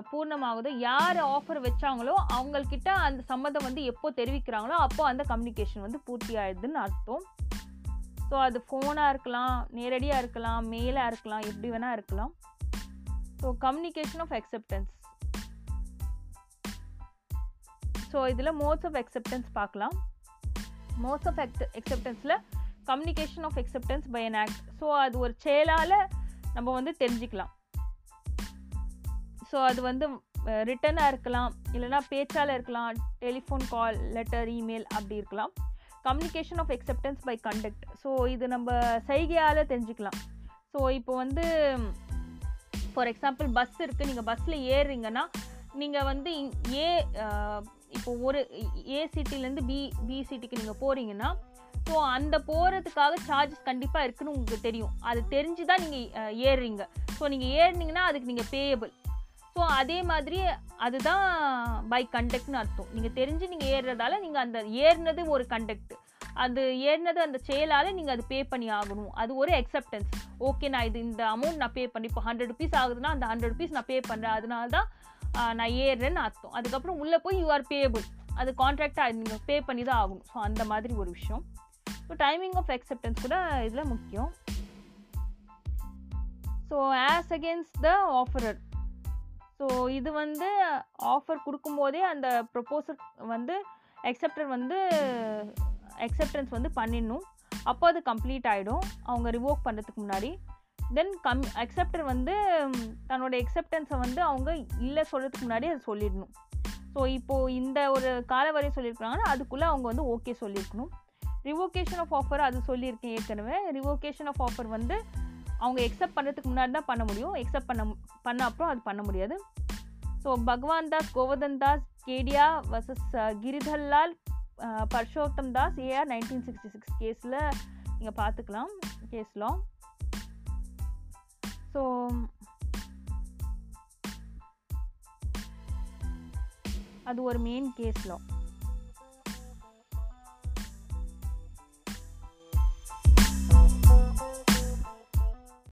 பூர்ணமாகுதோ. யார் ஆஃபர் வச்சாங்களோ அவங்கக்கிட்ட அந்த சம்மதம் வந்து எப்போ தெரிவிக்கிறாங்களோ அப்போ அந்த கம்யூனிகேஷன் வந்து பூர்த்தி ஆயிடுதுன்னு அர்த்தம். ஸோ அது ஃபோனாக இருக்கலாம் நேரடியாக இருக்கலாம் மெயிலாக இருக்கலாம் எப்படி வேணால் இருக்கலாம். So communication of acceptance so இதில் மோட்ஸ் ஆஃப் அக்செப்டன்ஸ் பார்க்கலாம். Modes of அக்செப்டன்ஸில் communication of acceptance by an act so அது ஒரு செயலால் நம்ம வந்து தெரிஞ்சுக்கலாம். ஸோ அது வந்து ரிட்டனாக இருக்கலாம் இல்லைனா பேச்சால் இருக்கலாம் டெலிஃபோன் கால் லெட்டர் இமெயில் அப்படி இருக்கலாம். Communication of acceptance by conduct so இது நம்ம சைகையால் தெரிஞ்சுக்கலாம். ஸோ இப்போ வந்து ஃபார் எக்ஸாம்பிள் பஸ் இருக்குது நீங்கள் பஸ்ஸில் ஏறுறீங்கன்னா நீங்கள் வந்து ஏ இப்போ ஒரு ஏ சிட்டிலேருந்து பி பி சிட்டிக்கு நீங்கள் போகிறீங்கன்னா ஸோ அந்த போகிறதுக்காக சார்ஜஸ் கண்டிப்பாக இருக்குன்னு உங்களுக்கு தெரியும். அது தெரிஞ்சு தான் நீங்கள் ஏறுறீங்க. ஸோ நீங்கள் ஏறினீங்கன்னா அதுக்கு நீங்கள் பேயபிள் ஸோ அதே மாதிரி அதுதான் பை கண்டக்ட்னு அர்த்தம். நீங்கள் தெரிஞ்சு நீங்கள் ஏறுறதால நீங்கள் அந்த ஏறினது ஒரு கண்டக்ட் அது ஏறினது அந்த செயலால் நீங்கள் அது பே பண்ணி ஆகணும். அது ஒரு அக்செப்டன்ஸ் ஓகே நான் இது இந்த அமௌண்ட் நான் பே பண்ணி இப்போ ஹண்ட்ரட் ருபீஸ் ஆகுதுன்னா அந்த ஹண்ட்ரட் ருபீஸ் நான் பே பண்ணுறேன் அதனால தான் நான் ஏறுறேன்னு அர்த்தம். அதுக்கப்புறம் உள்ளே போய் யூ ஆர் பேபிள் அது கான்ட்ராக்டாக நீங்கள் பே பண்ணி தான் ஆகணும். ஸோ அந்த மாதிரி ஒரு விஷயம். ஸோ டைமிங் ஆஃப் அக்செப்டன்ஸ் கூட இதில் முக்கியம். So as against the offerer so இது வந்து ஆஃபர் கொடுக்கும்போதே அந்த ப்ரொப்போசல் வந்து அக்செப்டர் வந்து அக்செப்டன்ஸ் வந்து பண்ணிடணும். அப்போ அது கம்ப்ளீட் ஆகிடும் அவங்க ரிவோக் பண்ணுறதுக்கு முன்னாடி. தென் கம் அக்செப்டர் வந்து தன்னோட அக்செப்டன்ஸை வந்து அவங்க இல்லை சொல்கிறதுக்கு முன்னாடி அதை சொல்லிடணும். ஸோ இப்போது இந்த ஒரு கால வரையும் சொல்லியிருக்கிறாங்கன்னா அதுக்குள்ளே அவங்க வந்து ஓகே சொல்லியிருக்கணும். ரிவோகேஷன் ஆஃப் ஆஃபர் அது சொல்லியிருக்கேன் ஏற்கனவே. ரிவோகேஷன் ஆஃப் ஆஃபர் வந்து அவங்க எக்ஸப்ட் பண்ணுறதுக்கு முன்னாடி தான் பண்ண முடியும். எக்ஸப்ட் பண்ண பண்ண அப்புறம் அது பண்ண முடியாது. So Bhagwan Das Govardhan Das Kedia versus Giridharlal Parshottam Das AR nineteen sixty six கேஸில் நீங்கள் பார்த்துக்கலாம் கேஸ்லாம் ஸோ அது ஒரு மெயின் கேஸ்லாம் thank